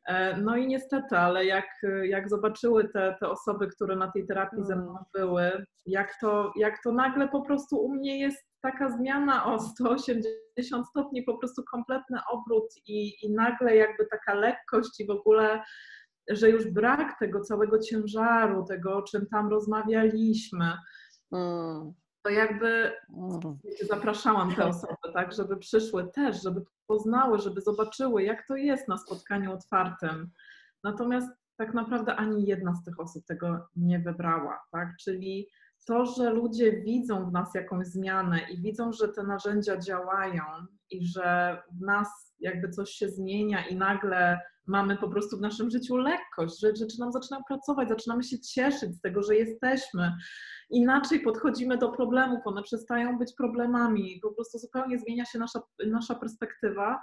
E, No i niestety, ale jak, jak zobaczyły te, te osoby, które na tej terapii ze mną były, jak to, jak to nagle po prostu u mnie jest taka zmiana o 180 stopni, po prostu kompletny obrót i, i nagle jakby taka lekkość i w ogóle, że już brak tego całego ciężaru, tego o czym tam rozmawialiśmy, Mm, to jakby mm. zapraszałam te osoby, tak, żeby przyszły też, żeby poznały, żeby zobaczyły, jak to jest na spotkaniu otwartym. Natomiast tak naprawdę ani jedna z tych osób tego nie wybrała, tak? Czyli to, że ludzie widzą w nas jakąś zmianę i widzą, że te narzędzia działają i że w nas jakby coś się zmienia i nagle mamy po prostu w naszym życiu lekkość, że rzeczy nam zaczynają pracować, zaczynamy się cieszyć z tego, że jesteśmy, inaczej podchodzimy do problemów, one przestają być problemami, po prostu zupełnie zmienia się nasza, nasza perspektywa,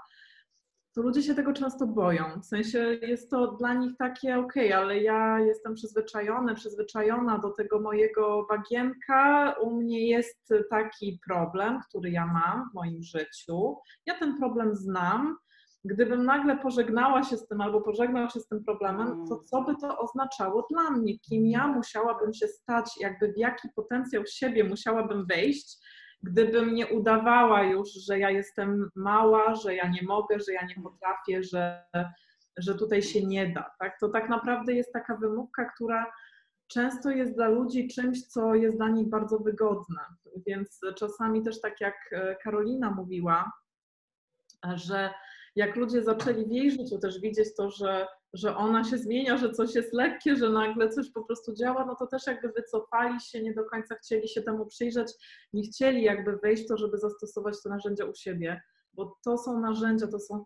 to ludzie się tego często boją. W sensie jest to dla nich takie, ok, ale ja jestem przyzwyczajony, przyzwyczajona do tego mojego bagienka, u mnie jest taki problem, który ja mam w moim życiu, ja ten problem znam, gdybym nagle pożegnała się z tym albo pożegnał się z tym problemem, to co by to oznaczało dla mnie? Kim ja musiałabym się stać, jakby w jaki potencjał siebie musiałabym wejść, gdybym nie udawała już, że ja jestem mała, że ja nie mogę, że ja nie potrafię, że, że tutaj się nie da. Tak? To tak naprawdę jest taka wymówka, która często jest dla ludzi czymś, co jest dla nich bardzo wygodne. Więc czasami też tak jak Karolina mówiła, że jak ludzie zaczęli w jej życiu też widzieć to, że, że ona się zmienia, że coś jest lekkie, że nagle coś po prostu działa, no to też jakby wycofali się, nie do końca chcieli się temu przyjrzeć, nie chcieli jakby wejść w to, żeby zastosować te narzędzia u siebie, bo to są narzędzia, to są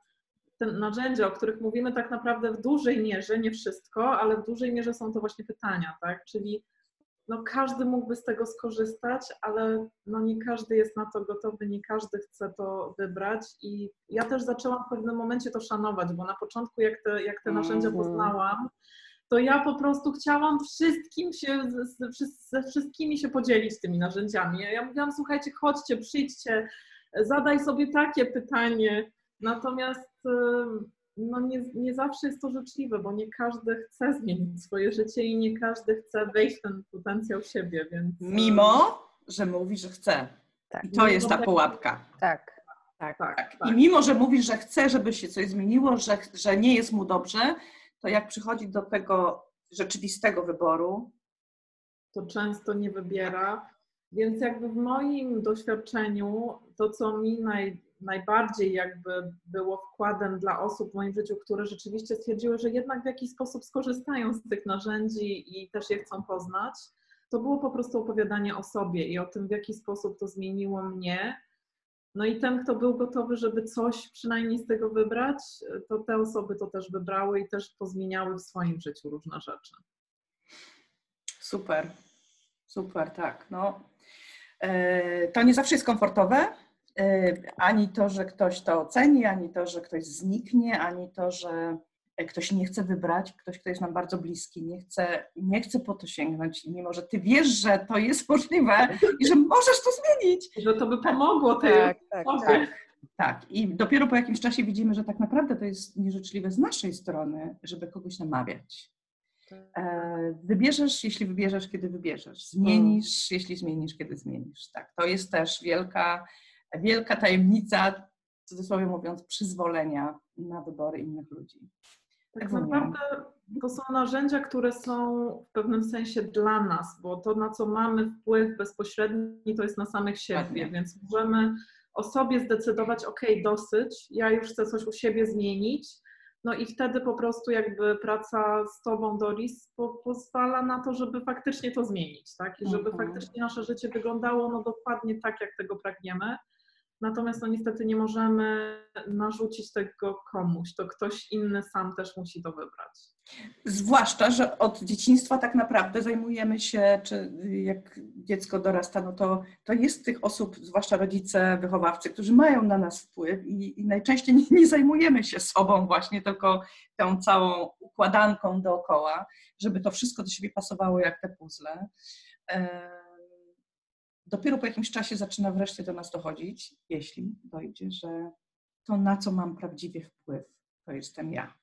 te narzędzia, o których mówimy tak naprawdę w dużej mierze, nie wszystko, ale w dużej mierze są to właśnie pytania, tak? Czyli no każdy mógłby z tego skorzystać, ale no nie każdy jest na to gotowy, nie każdy chce to wybrać i ja też zaczęłam w pewnym momencie to szanować, bo na początku jak te, jak te narzędzia Mhm. poznałam, to ja po prostu chciałam wszystkim się, ze wszystkimi się podzielić tymi narzędziami. Ja mówiłam, słuchajcie, chodźcie, przyjdźcie, zadaj sobie takie pytanie, natomiast no nie, nie zawsze jest to życzliwe, bo nie każdy chce zmienić swoje życie i nie każdy chce wejść w ten potencjał siebie, więc... Mimo, że mówi, że chce. Tak. I to jest ta pułapka. Tak. Tak, Tak. tak. I mimo, że mówi, że chce, żeby się coś zmieniło, że, że nie jest mu dobrze, to jak przychodzi do tego rzeczywistego wyboru, to często nie wybiera. Więc jakby w moim doświadczeniu to, co mi naj, najbardziej jakby było wkładem dla osób w moim życiu, które rzeczywiście stwierdziły, że jednak w jakiś sposób skorzystają z tych narzędzi i też je chcą poznać, to było po prostu opowiadanie o sobie i o tym, w jaki sposób to zmieniło mnie. No i ten, kto był gotowy, żeby coś przynajmniej z tego wybrać, to te osoby to też wybrały i też pozmieniały w swoim życiu różne rzeczy. super. Super, tak. No, e, to nie zawsze jest komfortowe. E, ani to, że ktoś to oceni, ani to, że ktoś zniknie, ani to, że ktoś nie chce wybrać, ktoś, kto jest nam bardzo bliski, nie chce, nie chce po to sięgnąć, mimo że ty wiesz, że to jest możliwe i że możesz to zmienić. Że to by pomogło tej tak, tak, tak, tak. I dopiero po jakimś czasie widzimy, że tak naprawdę to jest nieżyczliwe z naszej strony, żeby kogoś namawiać. E, wybierzesz, jeśli wybierzesz, kiedy wybierzesz. Zmienisz, hmm. jeśli zmienisz, kiedy zmienisz. Tak, to jest też wielka, wielka tajemnica, w cudzysłowie mówiąc, przyzwolenia na wybory innych ludzi. Tak naprawdę to są narzędzia, które są w pewnym sensie dla nas, bo to, na co mamy wpływ bezpośredni, to jest na samych siebie, więc możemy o sobie zdecydować, ok, dosyć, ja już chcę coś u siebie zmienić, no i wtedy po prostu jakby praca z Tobą, Doris, po, pozwala na to, żeby faktycznie to zmienić, tak? I żeby mhm. faktycznie nasze życie wyglądało no dokładnie tak, jak tego pragniemy. Natomiast no niestety nie możemy narzucić tego komuś, to ktoś inny sam też musi to wybrać. Zwłaszcza, że od dzieciństwa tak naprawdę zajmujemy się, czy jak dziecko dorasta, no to, to jest tych osób, zwłaszcza rodzice, wychowawcy, którzy mają na nas wpływ i, i najczęściej nie, nie, zajmujemy się sobą właśnie, tylko tą całą układanką dookoła, żeby to wszystko do siebie pasowało jak te puzzle dopiero po jakimś czasie zaczyna wreszcie do nas dochodzić, jeśli dojdzie, że to, na co mam prawdziwie wpływ, to jestem ja.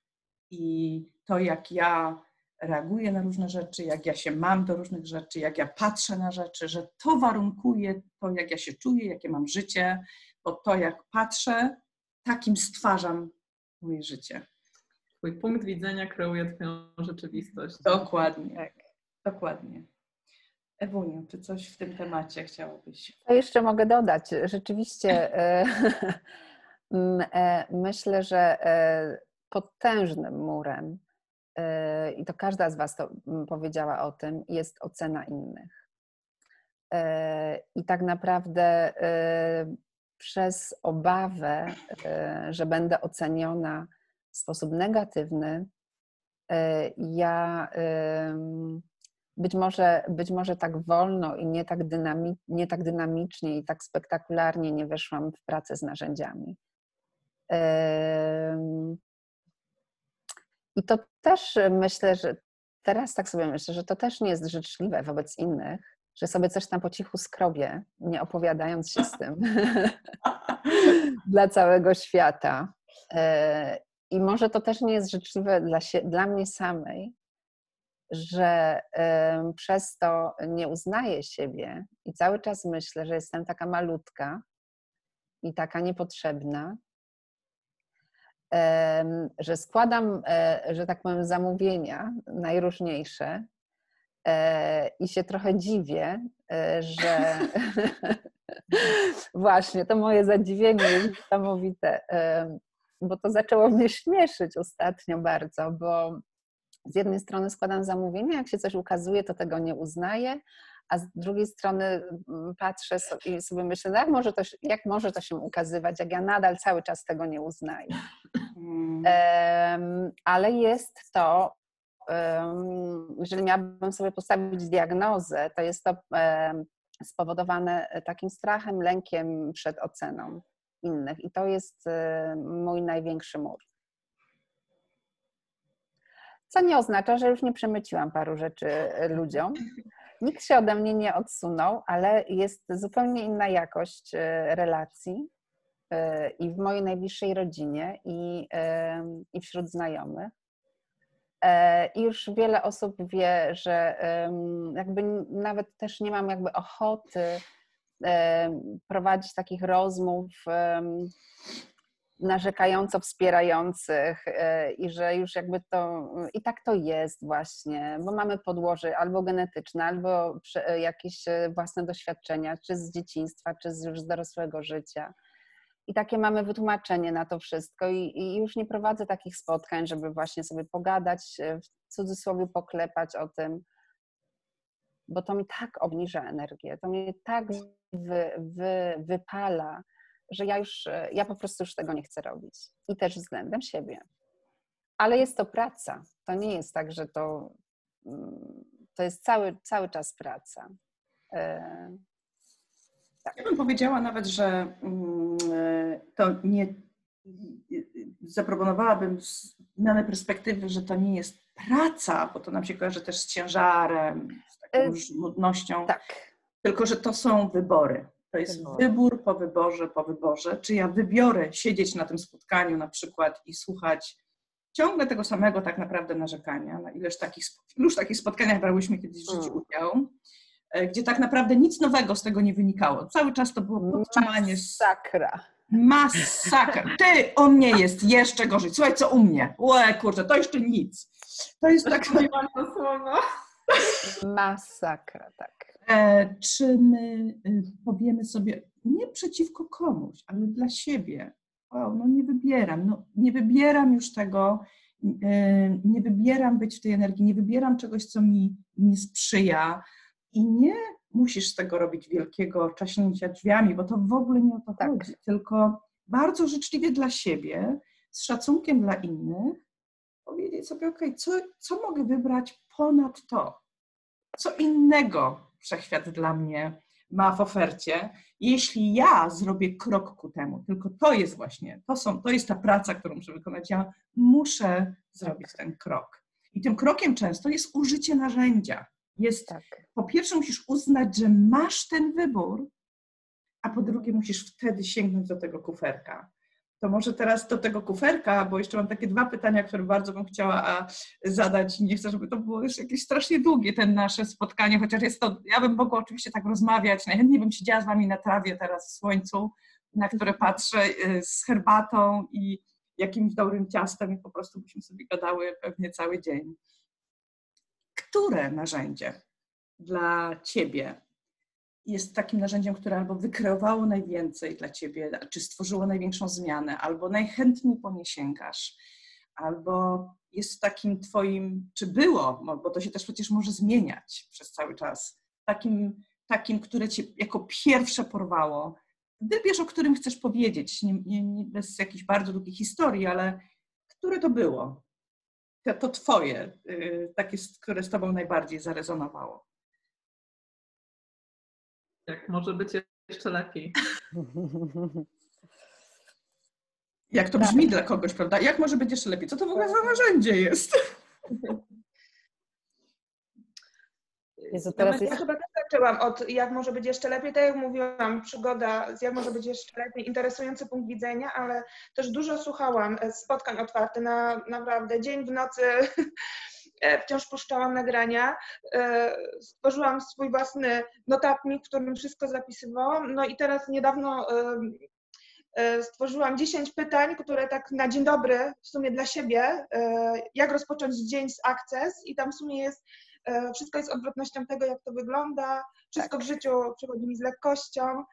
I to, jak ja reaguję na różne rzeczy, jak ja się mam do różnych rzeczy, jak ja patrzę na rzeczy, że to warunkuje to, jak ja się czuję, jakie mam życie, bo to, jak patrzę, takim stwarzam moje życie. Twój punkt widzenia kreuje Twoją rzeczywistość. Dokładnie. Tak. Dokładnie. Ewuniu, czy coś w tym temacie chciałabyś? To jeszcze mogę dodać. Rzeczywiście e, e, myślę, że e, potężnym murem, i to każda z Was to powiedziała o tym, jest ocena innych. I tak naprawdę przez obawę, że będę oceniona w sposób negatywny, ja być może, być może tak wolno i nie tak, dynami, nie tak dynamicznie i tak spektakularnie nie weszłam w pracę z narzędziami. I to też myślę, że teraz tak sobie myślę, że to też nie jest życzliwe wobec innych, że sobie coś tam po cichu skrobię, nie opowiadając się z tym dla całego świata. E, I może to też nie jest życzliwe dla, się, dla mnie samej, że przez to nie uznaję siebie i cały czas myślę, że jestem taka malutka i taka niepotrzebna, że składam, e, że tak powiem, zamówienia najróżniejsze e, i się trochę dziwię, e, że właśnie to moje zadziwienie jest niesamowite, bo to zaczęło mnie śmieszyć ostatnio bardzo, bo z jednej strony składam zamówienie, jak się coś ukazuje, to tego nie uznaję, a z drugiej strony mm, patrzę i sobie myślę, no jak może, to, jak może to się ukazywać, jak ja nadal cały czas tego nie uznaję. Um, ale jest to, um, jeżeli miałabym sobie postawić diagnozę, to jest to um, spowodowane takim strachem, lękiem przed oceną innych. I to jest mój największy mur. Co nie oznacza, że już nie przemyciłam paru rzeczy e, ludziom. Nikt się ode mnie nie odsunął, ale jest zupełnie inna jakość e, relacji e, i w mojej najbliższej rodzinie, i, i wśród znajomych. I już wiele osób wie, że jakby nawet też nie mam jakby ochoty prowadzić takich rozmów narzekająco wspierających e, i że już jakby to i tak to jest właśnie, bo mamy podłoże albo genetyczne, albo e, jakieś e, własne doświadczenia, czy z dzieciństwa, czy z już z dorosłego życia. I takie mamy wytłumaczenie na to wszystko i, i już nie prowadzę takich spotkań, żeby właśnie sobie pogadać, w cudzysłowie poklepać o tym, bo to mi tak obniża energię, to mnie tak wy, wy, wypala, że ja już, e, ja po prostu już tego nie chcę robić. I też względem siebie. Ale jest to praca. To nie jest tak, że to, mm, to jest cały, cały czas praca. Tak. Ja bym powiedziała nawet, że mm, to nie zaproponowałabym zmianę perspektywy, że to nie jest praca, bo to nam się kojarzy też z ciężarem, z taką nudnością. Tak. Tylko, że to są wybory. To jest wybór po wyborze, po wyborze. Czy ja wybiorę siedzieć na tym spotkaniu na przykład i słuchać ciągle tego samego tak naprawdę narzekania, na ileż takich, iluż takich spotkaniach brałyśmy kiedyś w życiu mm. udział, e, gdzie tak naprawdę nic nowego z tego nie wynikało. Cały czas to było podtrzymanie... Masakra. Masakra. Ty, o mnie jest jeszcze gorzej. Słuchaj, co u mnie? Łe, kurczę, to jeszcze nic. To jest tak... Masakra, tak. E, czy my y, powiemy sobie, nie przeciwko komuś, ale dla siebie, wow, no nie wybieram, no nie wybieram już tego, y, nie wybieram być w tej energii, nie wybieram czegoś, co mi nie sprzyja i nie musisz z tego robić wielkiego czaśnięcia drzwiami, bo to w ogóle nie o to tak. chodzi, tylko bardzo życzliwie dla siebie, z szacunkiem dla innych, powiedzieć sobie, ok, co, co mogę wybrać ponad to? Co innego wszechświat dla mnie ma w ofercie, jeśli ja zrobię krok ku temu, tylko to jest właśnie, to, są, to jest ta praca, którą muszę wykonać, ja muszę zrobić ten krok. I tym krokiem często jest użycie narzędzia. Jest, tak. po pierwsze musisz uznać, że masz ten wybór, a po drugie musisz wtedy sięgnąć do tego kuferka to może teraz do tego kuferka, bo jeszcze mam takie dwa pytania, które bardzo bym chciała zadać. Nie chcę, żeby to było już jakieś strasznie długie, ten nasze spotkanie, chociaż jest to, ja bym mogła oczywiście tak rozmawiać, najchętniej bym siedziała z Wami na trawie teraz w słońcu, na które patrzę y, z herbatą i jakimś dobrym ciastem i po prostu byśmy sobie gadały pewnie cały dzień. Które narzędzie dla Ciebie jest takim narzędziem, które albo wykreowało najwięcej dla ciebie, czy stworzyło największą zmianę, albo najchętniej po nie sięgasz, albo jest takim twoim, czy było, bo to się też przecież może zmieniać przez cały czas, takim, takim które cię jako pierwsze porwało. Wybierz, o którym chcesz powiedzieć, nie, nie, nie bez jakichś bardzo długich historii, ale które to było? To, to twoje, yy, takie, które z tobą najbardziej zarezonowało. Jak może być jeszcze lepiej. Jak to brzmi tak. dla kogoś, prawda? Jak może być jeszcze lepiej? Co to w ogóle za narzędzie jest? Jezu, teraz ja jest... chyba też zaczęłam od jak może być jeszcze lepiej, tak jak mówiłam, przygoda z jak może być jeszcze lepiej, interesujący punkt widzenia, ale też dużo słuchałam spotkań otwartych na naprawdę dzień w nocy E, wciąż puszczałam nagrania. E, stworzyłam swój własny notatnik, w którym wszystko zapisywałam. No i teraz niedawno e, stworzyłam 10 pytań, które tak na dzień dobry w sumie dla siebie, jak rozpocząć dzień z Access i tam w sumie jest wszystko jest odwrotnością tego, jak to wygląda. Wszystko tak. w życiu przychodzi mi z lekkością.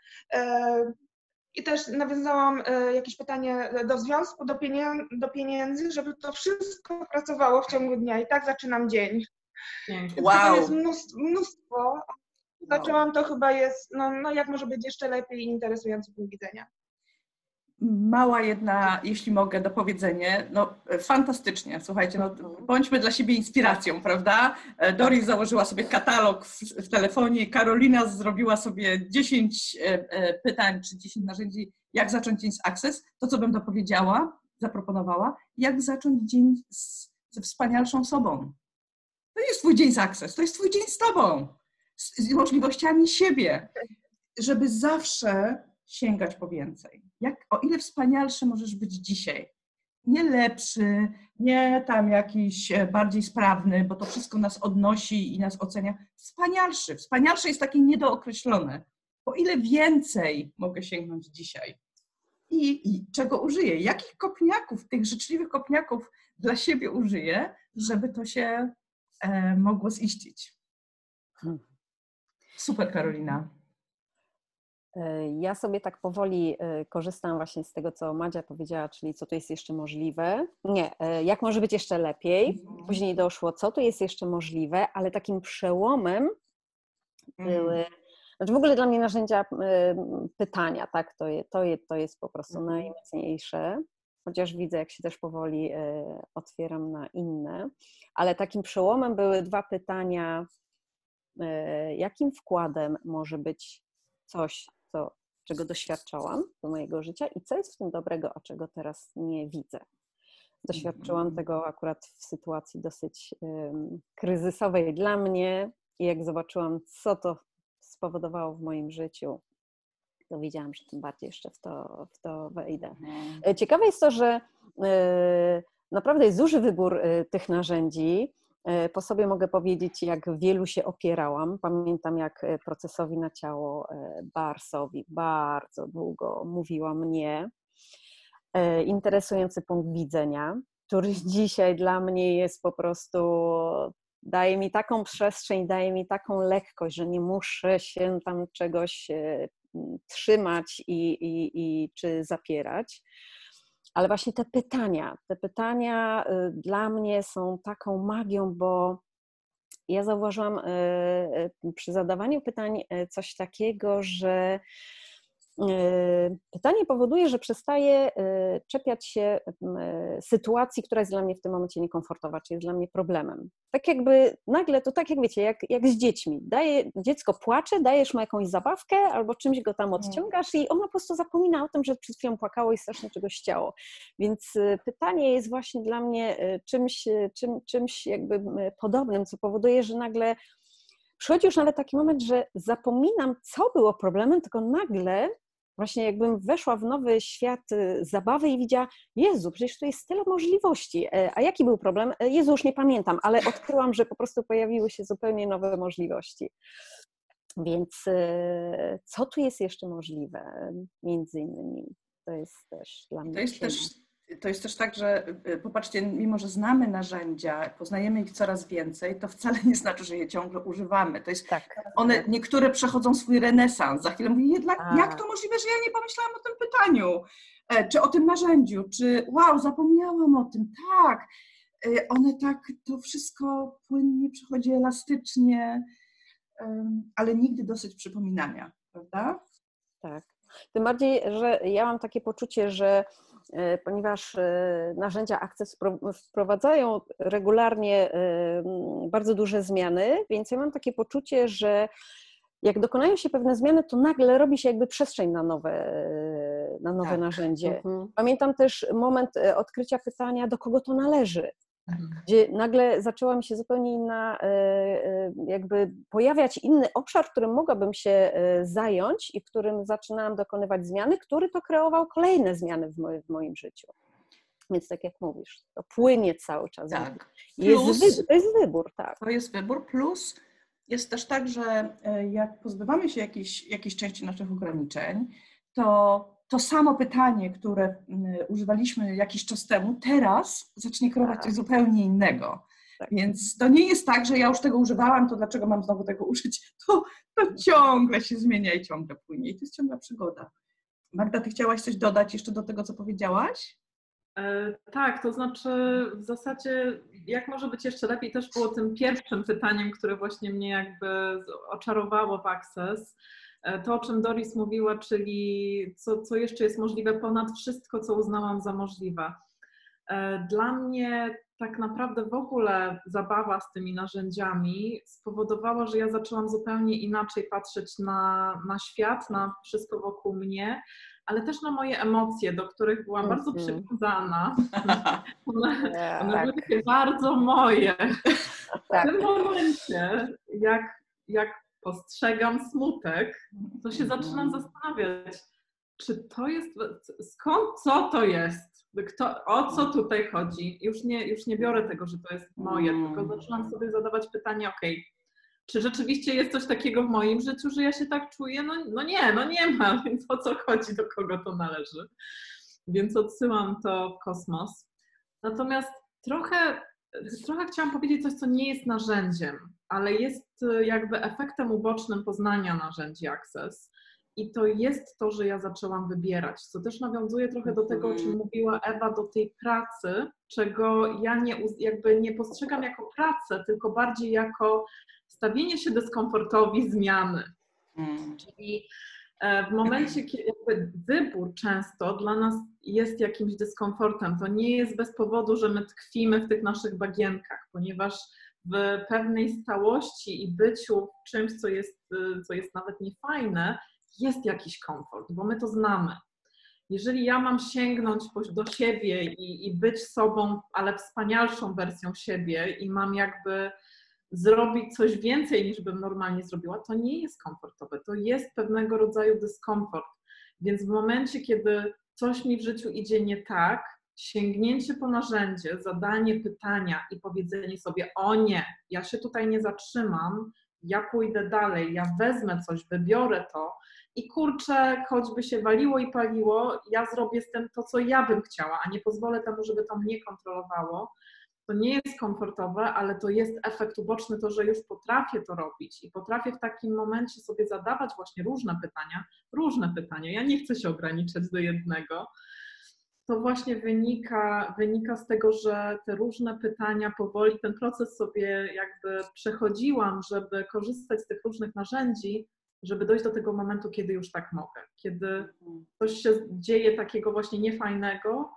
I też nawiązałam e, jakieś pytanie do związku, do, pieniędzy, do pieniędzy, żeby to wszystko pracowało w ciągu dnia. I tak zaczynam dzień. Wow. jest mnóstwo. mnóstwo. Zaczęłam, to chyba jest, no, no jak może być jeszcze lepiej i interesujący punkt widzenia mała jedna, jeśli mogę, dopowiedzenie. No, fantastycznie, słuchajcie, no, bądźmy dla siebie inspiracją, prawda? Doris założyła sobie katalog w, w telefonie, Karolina zrobiła sobie 10 e, e, pytań czy 10 narzędzi, jak zacząć dzień z Access. To, co bym dopowiedziała, zaproponowała, jak zacząć dzień z, ze wspanialszą sobą. To jest twój dzień z Access, to jest twój dzień z tobą, z, z możliwościami siebie, żeby zawsze sięgać po więcej. Jak, o ile wspanialszy możesz być dzisiaj. Nie lepszy, nie tam jakiś e, bardziej sprawny, bo to wszystko nas odnosi i nas ocenia. Wspanialszy. Wspanialszy jest taki niedookreślony. Po ile więcej mogę sięgnąć dzisiaj? I, I, czego użyję? Jakich kopniaków, tych życzliwych kopniaków dla siebie użyję, żeby to się e, mogło ziścić? Hmm. Super, Karolina. E, ja sobie tak powoli e, korzystam właśnie z tego, co Madzia powiedziała, czyli co tu jest jeszcze możliwe. Nie, e, jak może być jeszcze lepiej. Mhm. Później doszło, co tu jest jeszcze możliwe, ale takim przełomem były. Mhm. Znaczy w ogóle dla mnie narzędzia pytania, tak, to, je, to, je, to jest po prostu mhm. najmocniejsze, chociaż widzę, jak się też powoli otwieram na inne, ale takim przełomem były dwa pytania jakim wkładem może być coś, co, czego doświadczałam do mojego życia i co jest w tym dobrego, a czego teraz nie widzę. Doświadczyłam mhm. tego akurat w sytuacji dosyć um, kryzysowej dla mnie i jak zobaczyłam, co to spowodowało w moim życiu, to wiedziałam, że tym bardziej jeszcze w to, w to wejdę. Mhm. E, ciekawe jest to, że y, naprawdę jest duży wybór y, tych narzędzi. Po sobie mogę powiedzieć, jak wielu się opierałam. Pamiętam, jak procesowi na ciało Barsowi bardzo długo mówiła mnie. Interesujący punkt widzenia, który dzisiaj dla mnie jest po prostu daje mi taką przestrzeń, daje mi taką lekkość, że nie muszę się tam czegoś e, trzymać i, i, i czy zapierać. Ale właśnie te pytania, te pytania e, dla mnie są taką magią, bo ja zauważyłam e, przy zadawaniu pytań coś takiego, że pytanie powoduje, że przestaję e, czepiać się e, sytuacji, która jest dla mnie w tym momencie niekomfortowa, czy jest dla mnie problemem. Tak jakby nagle, to tak jak wiecie, jak, jak z dziećmi. Daje, dziecko płacze, dajesz mu jakąś zabawkę albo czymś go tam mm. odciągasz i ono po prostu zapomina o tym, że przed chwilą płakało i strasznie czegoś chciało. Więc pytanie jest właśnie dla mnie czymś, czym, czymś jakby podobnym, co powoduje, że nagle przychodzi już nawet taki moment, że zapominam, co było problemem, tylko nagle właśnie jakbym weszła w nowy świat y, zabawy i widziała, Jezu, przecież tu jest tyle możliwości. E, a jaki był problem? E, Jezu, już nie pamiętam, ale odkryłam, że po prostu pojawiły się zupełnie nowe możliwości. Więc e, co tu jest jeszcze możliwe? Między innymi to jest też dla mnie. To jest też to jest też tak, że y, popatrzcie, mimo że znamy narzędzia, poznajemy ich coraz więcej, to wcale nie znaczy, że je ciągle używamy. To jest, tak. one, niektóre przechodzą swój renesans. Za chwilę mówię, jak to możliwe, że ja nie pomyślałam o tym pytaniu, e, czy o tym narzędziu, czy wow, zapomniałam o tym, tak. E, one tak, to wszystko płynnie przechodzi elastycznie, ale nigdy dosyć przypominania, prawda? Tak. Tym bardziej, że ja mam takie poczucie, że E, ponieważ e, narzędzia Access wprowadzają regularnie e, bardzo duże zmiany, więc ja mam takie poczucie, że jak dokonają się pewne zmiany, to nagle robi się jakby przestrzeń na nowe, na nowe tak. narzędzie. Mhm. Pamiętam też moment odkrycia pytania, do kogo to należy. Mhm. gdzie nagle zaczęła mi się zupełnie inna, e, e, jakby pojawiać inny obszar, którym mogłabym się e, zająć i w którym zaczynałam dokonywać zmiany, który to kreował kolejne zmiany w, moim, w moim życiu. Więc tak jak mówisz, to płynie cały czas. Tak. Jest plus, wybór, to jest wybór, tak. To jest wybór, plus jest też tak, że jak pozbywamy się jakiejś, jakiejś części naszych ograniczeń, to to samo pytanie, które mm, używaliśmy jakiś czas temu, teraz zacznie kreować tak. coś zupełnie innego. Tak. Więc to nie jest tak, że ja już tego używałam, to dlaczego mam znowu tego użyć? To, to ciągle się zmienia i ciągle płynie. I to jest ciągła przygoda. Magda, ty chciałaś coś dodać jeszcze do tego, co powiedziałaś? E, tak, to znaczy w zasadzie jak może być jeszcze lepiej też było tym pierwszym pytaniem, które właśnie mnie jakby oczarowało w Access to, o czym Doris mówiła, czyli co, co jeszcze jest możliwe ponad wszystko, co uznałam za możliwe. E, dla mnie tak naprawdę w ogóle zabawa z tymi narzędziami spowodowała, że ja zaczęłam zupełnie inaczej patrzeć na, na świat, na wszystko wokół mnie, ale też na moje emocje, do których byłam mm -hmm. bardzo przywiązana. One, yeah, one tak. były takie bardzo moje. Tak. W tym momencie, jak, jak postrzegam smutek, to się zaczynam mhm. zastanawiać, czy to jest, skąd, co to jest, Kto, o co tutaj chodzi. Już nie, już nie biorę tego, że to jest moje, mm. tylko zaczynam sobie zadawać pytanie, ok, czy rzeczywiście jest coś takiego w moim życiu, że ja się tak czuję? No, no nie, no nie ma, więc o co chodzi, do kogo to należy. Więc odsyłam to w kosmos. Natomiast trochę, trochę chciałam powiedzieć coś, co nie jest narzędziem, ale jest y, jakby efektem ubocznym poznania narzędzi Access. I to jest to, że ja zaczęłam wybierać, co też nawiązuje trochę do tego, o czym mhm. mówiła Ewa, do tej pracy, czego ja nie, jakby nie postrzegam jako pracę, tylko bardziej jako stawienie się dyskomfortowi zmiany. Mm. Czyli e, w momencie, kiedy jakby wybór często dla nas jest jakimś dyskomfortem, to nie jest bez powodu, że my tkwimy w tych naszych bagienkach, ponieważ w pewnej stałości i byciu w czymś, co jest, co jest nawet niefajne, jest jakiś komfort, bo my to znamy. Jeżeli ja mam sięgnąć do siebie i, i być sobą, ale wspanialszą wersją siebie i mam jakby zrobić coś więcej niż bym normalnie zrobiła, to nie jest komfortowe. To jest pewnego rodzaju dyskomfort. Więc w momencie, kiedy coś mi w życiu idzie nie tak, sięgnięcie po narzędzie, zadanie pytania i powiedzenie sobie: O nie, ja się tutaj nie zatrzymam, ja pójdę dalej, ja wezmę coś, wybiorę to i kurczę, choćby się waliło i paliło, ja zrobię z tym to, co ja bym chciała, a nie pozwolę temu, żeby to mnie kontrolowało. To nie jest komfortowe, ale to jest efekt uboczny, to, że już potrafię to robić i potrafię w takim momencie sobie zadawać właśnie różne pytania, różne pytania. Ja nie chcę się ograniczać do jednego. To właśnie wynika, wynika z tego, że te różne pytania powoli, ten proces sobie jakby przechodziłam, żeby korzystać z tych różnych narzędzi, żeby dojść do tego momentu, kiedy już tak mogę, kiedy mhm. coś się dzieje takiego właśnie niefajnego,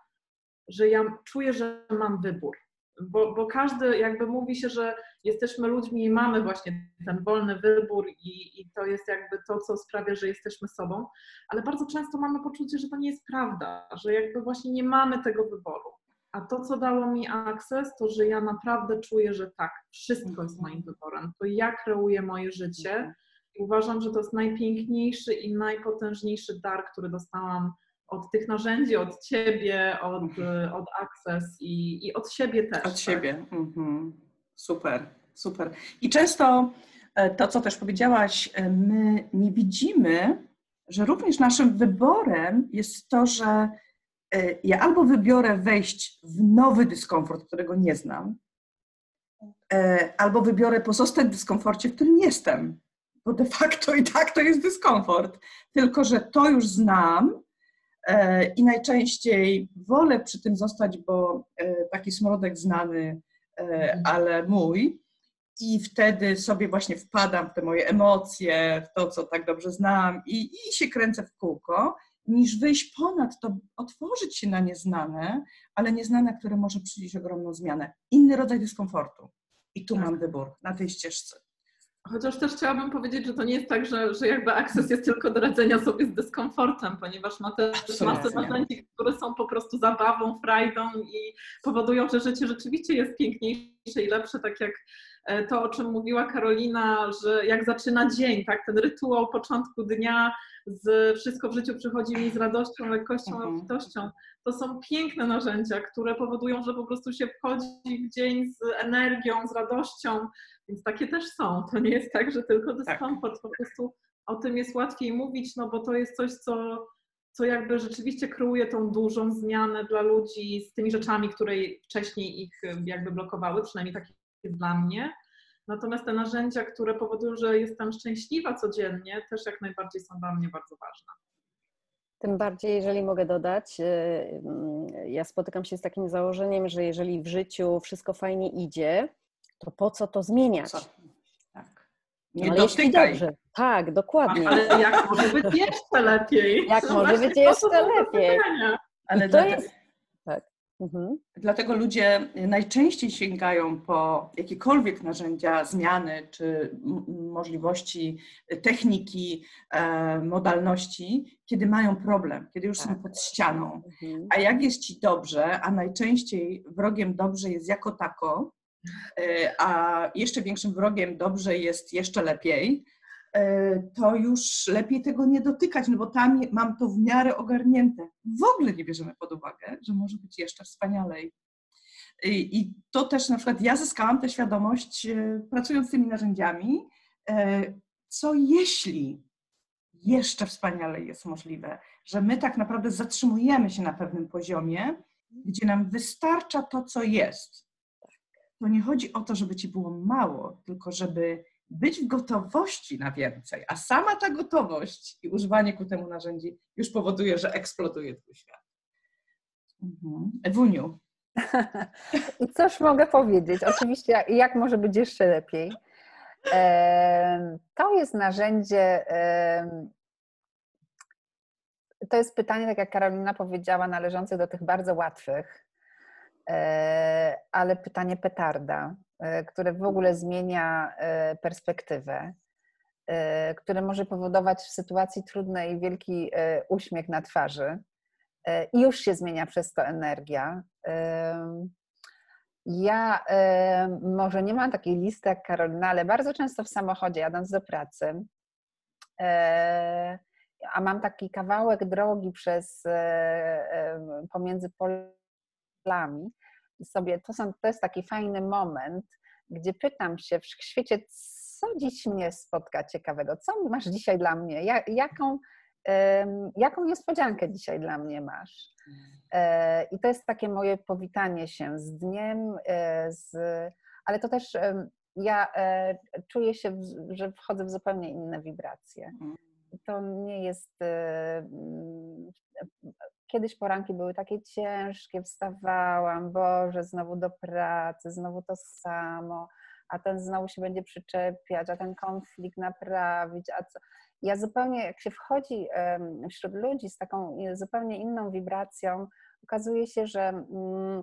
że ja czuję, że mam wybór. Bo, bo każdy, jakby mówi się, że jesteśmy ludźmi i mamy właśnie ten wolny wybór, i, i to jest jakby to, co sprawia, że jesteśmy sobą, ale bardzo często mamy poczucie, że to nie jest prawda, że jakby właśnie nie mamy tego wyboru. A to, co dało mi akces, to że ja naprawdę czuję, że tak, wszystko jest moim wyborem. To ja kreuję moje życie mhm. Uważam, że to jest najpiękniejszy i najpotężniejszy dar, który dostałam od tych narzędzi, od ciebie, od, mhm. od Access i, i od siebie też. Od tak? siebie. Mhm. Super, super. I często e, to, co też powiedziałaś, e, my nie widzimy, że również naszym wyborem jest to, że e, ja albo wybiorę wejść w nowy dyskomfort, którego nie znam, albo wybiorę pozostać w dyskomforcie, w którym jestem bo de facto i tak to jest dyskomfort. Tylko, że to już znam i najczęściej wolę przy tym zostać, bo e, taki smrodek znany, e, mhm. ale mój. I wtedy sobie właśnie wpadam w te moje emocje, w to, co tak dobrze znam, i, i się kręcę w kółko, niż wyjść ponad to, otworzyć się na nieznane, ale nieznane, które może przynieść ogromną zmianę. Inny rodzaj dyskomfortu. I tu tak. mam wybór na tej ścieżce. Chociaż też chciałabym powiedzieć, że to nie jest tak, że, że jakby akces jest tylko do radzenia sobie z dyskomfortem, ponieważ ma też masę narzędzi, które są po prostu zabawą, frajdą i powodują, że życie rzeczywiście jest piękniejsze i lepsze, tak jak e, to, o czym mówiła Karolina, że jak zaczyna dzień, tak, ten rytuał początku dnia, z wszystko w życiu przychodzi mi z radością, lekkością, mhm. obfitością. To są piękne narzędzia, które powodują, że po prostu się wchodzi w dzień z energią, z radością, więc takie też są. To nie jest tak, że tylko tak. dyskomfort. Po prostu o tym jest łatwiej mówić, no bo to jest coś, co, co jakby rzeczywiście kreuje tą dużą zmianę dla ludzi z tymi rzeczami, które wcześniej ich jakby blokowały, przynajmniej tak jest dla mnie. Natomiast te narzędzia, które powodują, że jestem szczęśliwa codziennie, też jak najbardziej są dla mnie bardzo ważne. Tym bardziej, jeżeli mogę dodać, y, mm, ja spotykam się z takim założeniem, że jeżeli w życiu wszystko fajnie idzie, to po co to zmieniać? Co? Tak. Nie ale dotykaj. Dobrze. Tak, dokładnie. Ale jak może być jeszcze lepiej? Jak no może być jeszcze lepiej? Ale to jest... Tak. Mhm. Dlatego ludzie najczęściej sięgają po jakiekolwiek narzędzia zmiany czy możliwości techniki, e, modalności, kiedy mają problem, kiedy już tak. są pod ścianą. Mhm. A jak jest ci dobrze, a najczęściej wrogiem dobrze jest jako tako, a jeszcze większym wrogiem dobrze jest jeszcze lepiej, e, to już lepiej tego nie dotykać, no bo tam mam to w miarę ogarnięte. W ogóle nie bierzemy pod uwagę, że może być jeszcze wspanialej. I to też na przykład ja zyskałam tę świadomość e, pracując z tymi narzędziami, co jeśli jeszcze wspanialej jest możliwe, że my tak naprawdę zatrzymujemy się na pewnym poziomie, gdzie nam wystarcza to, co jest to nie chodzi o to, żeby ci było mało, tylko żeby być w gotowości na więcej. A sama ta gotowość i używanie ku temu narzędzi już powoduje, że eksploduje twój świat. Mhm. Ewuniu. I cóż mogę powiedzieć? Oczywiście, jak może być jeszcze lepiej? To jest narzędzie. To jest pytanie, tak jak Karolina powiedziała, należące do tych bardzo łatwych, ale pytanie petarda. które w ogóle zmienia perspektywę, które może powodować w sytuacji trudnej wielki uśmiech na twarzy i już się zmienia przez to energia. Ja może nie mam takiej listy jak Karolina, ale bardzo często w samochodzie jadąc do pracy, a mam taki kawałek drogi przez pomiędzy polami, sobie to, są, to jest taki fajny moment, gdzie pytam się w świecie, co dziś mnie spotka ciekawego, co masz dzisiaj dla mnie, jaką, jaką niespodziankę dzisiaj dla mnie masz. E, I to jest takie moje powitanie się z dniem, e, z, ale to też ja e, czuję się, że wchodzę w zupełnie inne wibracje. Mhm. To nie jest. Kiedyś poranki były takie ciężkie, wstawałam, Boże, znowu do pracy, znowu to samo, a ten znowu się będzie przyczepiać, a ten konflikt naprawić, a co? Ja zupełnie, jak się wchodzi wśród ludzi z taką zupełnie inną wibracją, okazuje się, że mm,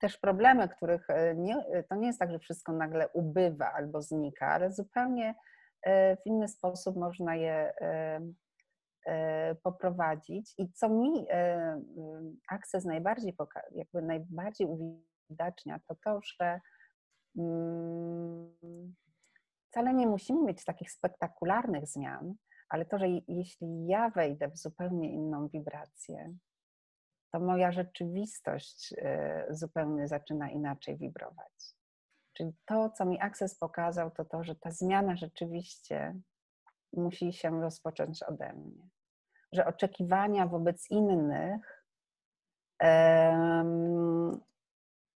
też problemy, których e, nie, to nie jest tak, że wszystko nagle ubywa albo znika, ale zupełnie e, w inny sposób można je e, poprowadzić. I co mi Access najbardziej, jakby najbardziej uwidacznia, to to, że mm, wcale nie musimy mieć takich spektakularnych zmian, ale to, że jeśli ja wejdę w zupełnie inną wibrację, to moja rzeczywistość y, zupełnie zaczyna inaczej wibrować. Czyli to, co mi Access pokazał, to to, że ta zmiana rzeczywiście musi się rozpocząć ode mnie. Że oczekiwania wobec innych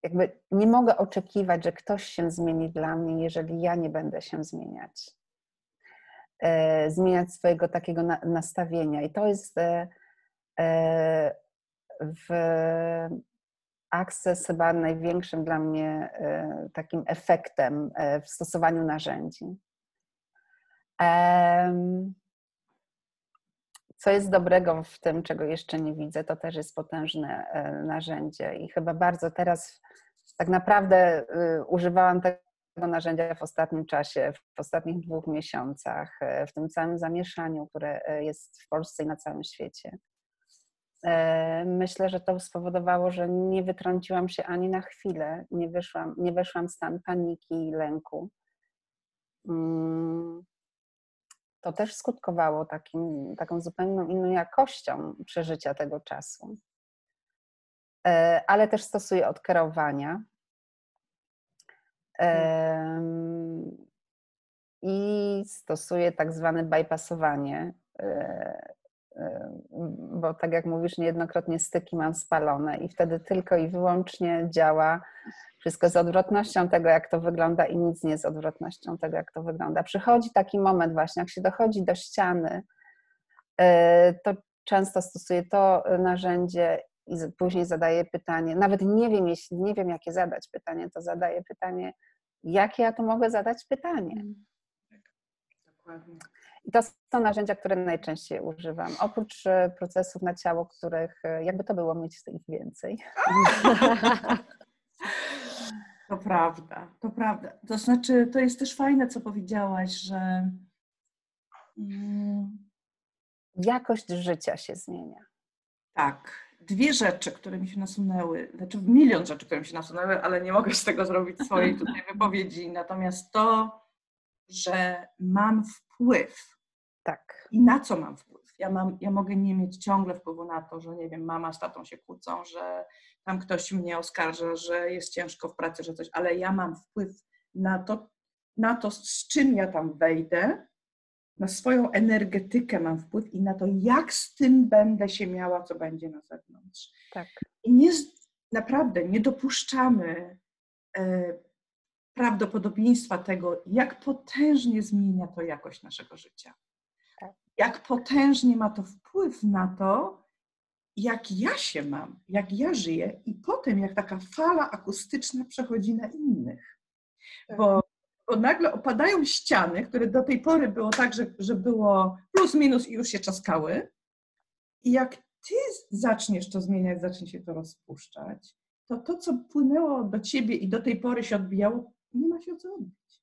jakby nie mogę oczekiwać, że ktoś się zmieni dla mnie, jeżeli ja nie będę się zmieniać. E, zmieniać swojego takiego nastawienia. I to jest e, e, w Access chyba największym dla mnie takim efektem w stosowaniu narzędzi. Co jest dobrego w tym, czego jeszcze nie widzę, to też jest potężne narzędzie i chyba bardzo teraz tak naprawdę y, używałam tego narzędzia w ostatnim czasie, w ostatnich dwóch miesiącach, e, w tym całym zamieszaniu, które e, jest w Polsce i na całym świecie. E, myślę, że to spowodowało, że nie wytrąciłam się ani na chwilę, nie, wyszłam, nie weszłam w stan paniki i lęku. To też skutkowało takim, taką zupełnie inną jakością przeżycia tego czasu. E, ale też stosuję odkierowania. I stosuję tak zwane bypassowanie, e, bo tak jak mówisz, niejednokrotnie styki mam spalone i wtedy tylko i wyłącznie działa wszystko z odwrotnością tego, jak to wygląda i nic nie z odwrotnością tego, jak to wygląda. Przychodzi taki moment właśnie, jak się dochodzi do ściany, to często stosuję to narzędzie i później zadaję pytanie, nawet nie wiem, jeśli nie wiem, jakie zadać pytanie, to zadaję pytanie, jakie ja tu mogę zadać pytanie. Mm. Tak, dokładnie. I to są narzędzia, które najczęściej używam. Oprócz e, procesów na ciało, których e, jakby to było mieć ich więcej. To prawda, to prawda. To znaczy, to jest też fajne, co powiedziałaś, że. Mm, Jakość życia się zmienia. Tak, dwie rzeczy, które mi się nasunęły, znaczy milion rzeczy, które mi się nasunęły, ale nie mogę z tego zrobić swojej tutaj wypowiedzi. Natomiast to, że mam wpływ. Tak. I na co mam wpływ? Ja, mam, ja mogę nie mieć ciągle wpływu na to, że nie wiem, mama z tatą się kłócą, że tam ktoś mnie oskarża, że jest ciężko w pracy, że coś, ale ja mam wpływ na to, na to, z czym ja tam wejdę, na swoją energetykę mam wpływ i na to, jak z tym będę się miała, co będzie na zewnątrz. Tak. I nie, naprawdę nie dopuszczamy e, prawdopodobieństwa tego, jak potężnie zmienia to jakość naszego życia. Tak. Jak potężnie ma to wpływ na to, jak ja się mam, jak ja żyję, i potem jak taka fala akustyczna przechodzi na innych. Tak. Bo bo nagle opadają ściany, które do tej pory było tak, że, że było plus, minus i już się czaskały. I jak ty zaczniesz to zmieniać, zacznie się to rozpuszczać, to to, co płynęło do ciebie i do tej pory się odbijało, nie ma się o co odbić.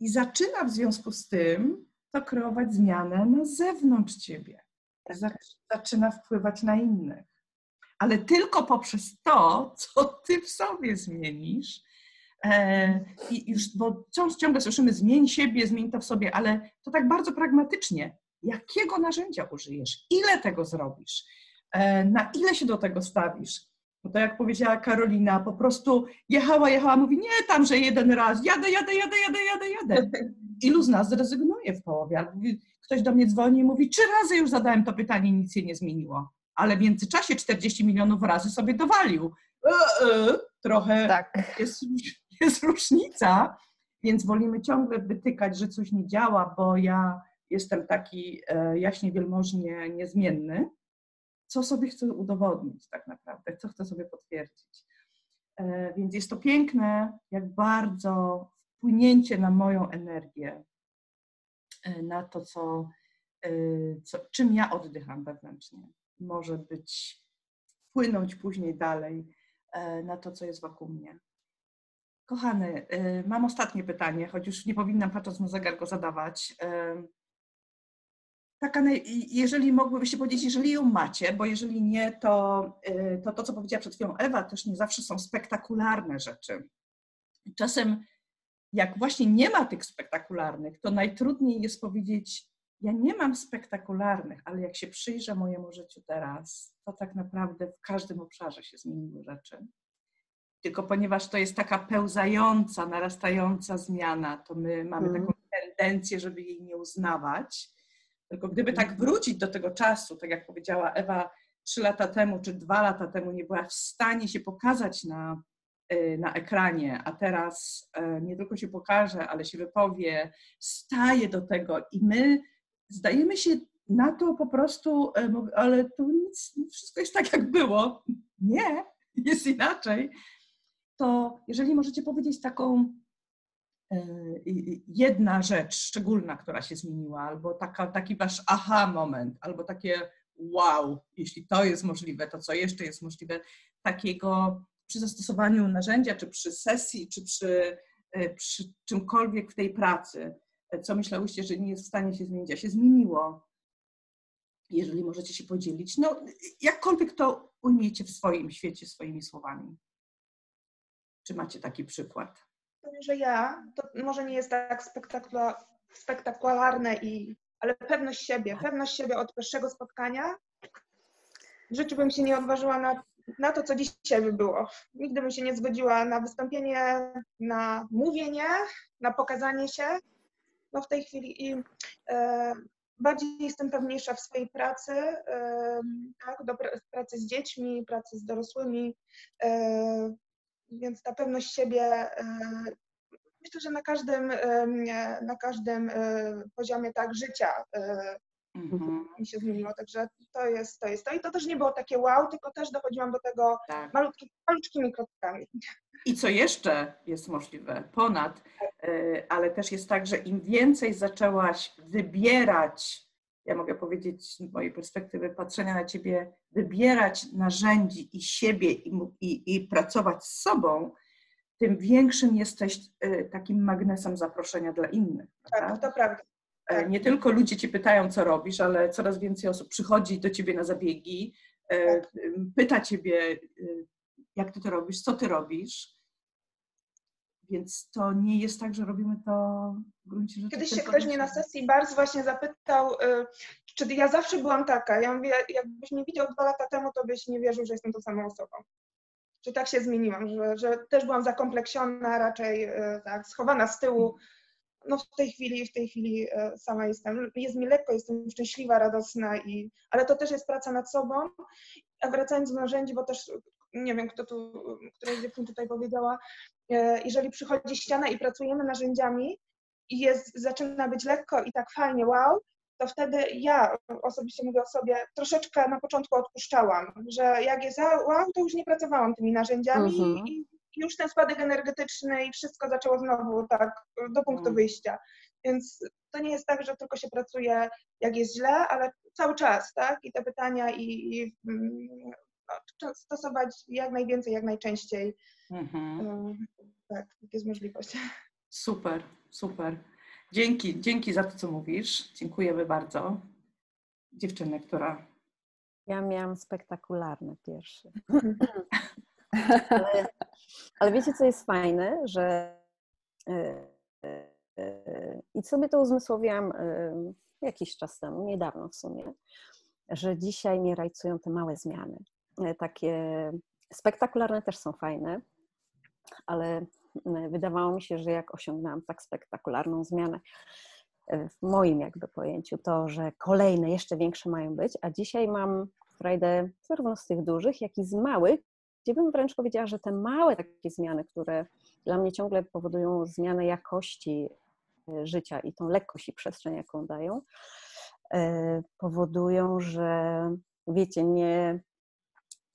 I zaczyna w związku z tym to kreować zmianę na zewnątrz ciebie. Tak. Zaczyna wpływać na innych. Ale tylko poprzez to, co ty w sobie zmienisz. E, I już, bo wciąż ciągle słyszymy, zmień siebie, zmień to w sobie, ale to tak bardzo pragmatycznie. Jakiego narzędzia użyjesz? Ile tego zrobisz? E, na ile się do tego stawisz? Bo to jak powiedziała Karolina, po prostu jechała, jechała, mówi, nie tam, że jeden raz, jadę, jadę, jadę, jadę, jadę, jadę. Ilu z nas zrezygnuje w połowie? Albo ktoś do mnie dzwoni i mówi, trzy razy już zadałem to pytanie, nic się nie zmieniło. Ale w międzyczasie 40 milionów razy sobie dowalił. E, e, trochę tak. jest, jest różnica, więc wolimy ciągle wytykać, że coś nie działa, bo ja jestem taki e, jaśnie wielmożnie niezmienny co sobie chcę udowodnić tak naprawdę, co chcę sobie potwierdzić. E, więc jest to piękne, jak bardzo wpłynięcie na moją energię, e, na to, co, e, co, czym ja oddycham wewnętrznie, może być, wpłynąć później dalej na to, co jest wokół mnie. Kochany, mam ostatnie pytanie, choć już nie powinnam patrząc na zegar go zadawać taka, jeżeli mogłybyście powiedzieć, jeżeli ją macie, bo jeżeli nie, to, y, to to, co powiedziała przed chwilą Ewa, też nie zawsze są spektakularne rzeczy. Czasem, jak właśnie nie ma tych spektakularnych, to najtrudniej jest powiedzieć, ja nie mam spektakularnych, ale jak się przyjrzę mojemu życiu teraz, to tak naprawdę w każdym obszarze się zmieniły rzeczy. Tylko ponieważ to jest taka pełzająca, narastająca zmiana, to my mamy mm. taką tendencję, żeby jej nie uznawać tylko gdyby tak wrócić do tego czasu, tak jak powiedziała Ewa, trzy lata temu czy dwa lata temu nie była w stanie się pokazać na, e, na ekranie, a teraz e, nie tylko się pokaże, ale się wypowie, staje do tego i my zdajemy się na to po prostu, e, ale tu nic, wszystko jest tak, jak było. Nie, jest inaczej. To jeżeli możecie powiedzieć taką Y, jedna rzecz szczególna, która się zmieniła, albo taka, taki wasz aha moment, albo takie wow, jeśli to jest możliwe, to co jeszcze jest możliwe, takiego przy zastosowaniu narzędzia, czy przy sesji, czy przy, y, przy czymkolwiek w tej pracy, co myślałyście, że nie jest w stanie się zmienić, a się zmieniło. Jeżeli możecie się podzielić, no jakkolwiek to ujmiecie w swoim świecie swoimi słowami. Czy macie taki przykład? Że ja, to może nie jest tak spektakularne, i, ale pewność siebie, pewność siebie od pierwszego spotkania. W życiu bym się nie odważyła na, na to, co dzisiaj by było. Nigdy bym się nie zgodziła na wystąpienie, na mówienie, na pokazanie się. No w tej chwili i e, bardziej jestem pewniejsza w swojej pracy, e, tak, do pracy z dziećmi, pracy z dorosłymi, e, więc ta pewność siebie e, myślę, że na każdym, na każdym e, poziomie tak życia mm-hmm. mi się zmieniło, także to jest, to jest to. I to też nie było takie wow, tylko też dochodziłam do tego tak. malutki, malutkimi krotkami. I co jeszcze jest możliwe, ponad, ale też jest tak, że im więcej zaczęłaś wybierać ja mogę powiedzieć z mojej perspektywy patrzenia na ciebie, wybierać narzędzi i siebie i, i, i pracować z sobą, tym większym jesteś y, takim magnesem zaproszenia dla innych. Tak, to prawda. E, tak. Nie tylko ludzie cię pytają, co robisz, ale coraz więcej osób przychodzi do ciebie na zabiegi, e, tak. pyta ciebie, y, jak ty to robisz, co ty robisz. Więc to nie jest tak, że robimy to w gruncie rzeczy. Kiedyś się ktoś mnie na sesji bardzo właśnie zapytał, y, czy ja zawsze byłam taka. Ja mówię, jakbyś mnie widział dwa lata temu, to byś nie wierzył, że jestem tą samą osobą. Że tak się zmieniłam, że, że też byłam zakompleksiona, raczej y, tak, schowana z tyłu. No w tej chwili, w tej chwili y, sama jestem. Jest mi lekko, jestem szczęśliwa, radosna, i, ale to też jest praca nad sobą. A wracając do narzędzi, bo też nie wiem, kto tu, któraś dziewczyna tutaj powiedziała, jeżeli przychodzi ściana i pracujemy narzędziami i jest, zaczyna być lekko i tak fajnie, wow, to wtedy ja osobiście mówię o sobie, troszeczkę na początku odpuszczałam, że jak jest wow, to już nie pracowałam tymi narzędziami mhm. i już ten spadek energetyczny i wszystko zaczęło znowu tak do punktu mhm. wyjścia. Więc to nie jest tak, że tylko się pracuje jak jest źle, ale cały czas, tak? I te pytania i, i no, stosować jak najwięcej, jak najczęściej. Mhm. Tak, jak jest możliwość. Super, super. Dzięki, dzięki za to, co mówisz. Dziękujemy bardzo. Dziewczynę, która. Ja miałam spektakularne pierwsze. ale, ale wiecie, co jest fajne, że e, e, e, i sobie to uzmysłowiłam jakiś czas temu, niedawno w sumie, że dzisiaj mnie rajcują te małe zmiany. Takie spektakularne też są fajne, ale wydawało mi się, że jak osiągnęłam tak spektakularną zmianę w moim jakby pojęciu, to, że kolejne, jeszcze większe mają być, a dzisiaj mam frajdę zarówno z tych dużych, jak i z małych, gdzie bym wręcz powiedziała, że te małe takie zmiany, które dla mnie ciągle powodują zmianę jakości e, życia i tą lekkość i przestrzeń, jaką dają, e, powodują, że wiecie, nie,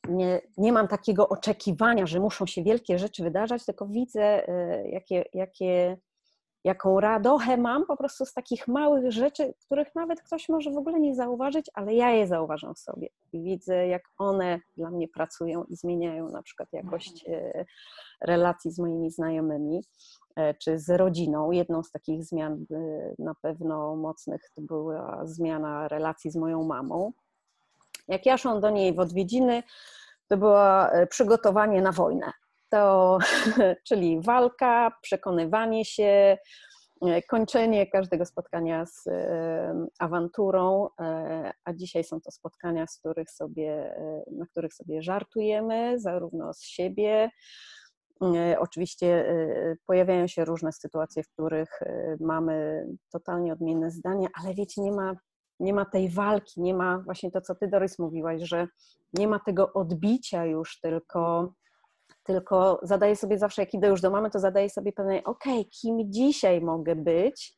nie, nie mam takiego oczekiwania, że muszą się wielkie rzeczy wydarzać, tylko widzę, e, jakie, jakie jaką radochę mam po prostu z takich małych rzeczy, których nawet ktoś może w ogóle nie zauważyć, ale ja je zauważam w sobie i widzę, jak one dla mnie pracują i zmieniają na przykład jakość e, relacji z moimi znajomymi e, czy z rodziną. Jedną z takich zmian e, na pewno mocnych to była zmiana relacji z moją mamą. Jak ja szłam do niej w odwiedziny, to było przygotowanie na wojnę to czyli walka, przekonywanie się, e, kończenie każdego spotkania z awanturą, e, a dzisiaj są to spotkania, z których sobie, e, na których sobie żartujemy, zarówno z siebie. Oczywiście pojawiają się różne sytuacje, w których mamy totalnie odmienne zdania, ale wiecie, nie ma, nie ma tej walki, nie ma właśnie to, co ty, Doris, mówiłaś, że nie ma tego odbicia już, tylko tylko zadaję sobie zawsze, jak idę już do mamy, to zadaję sobie pytanie, ok, kim dzisiaj mogę być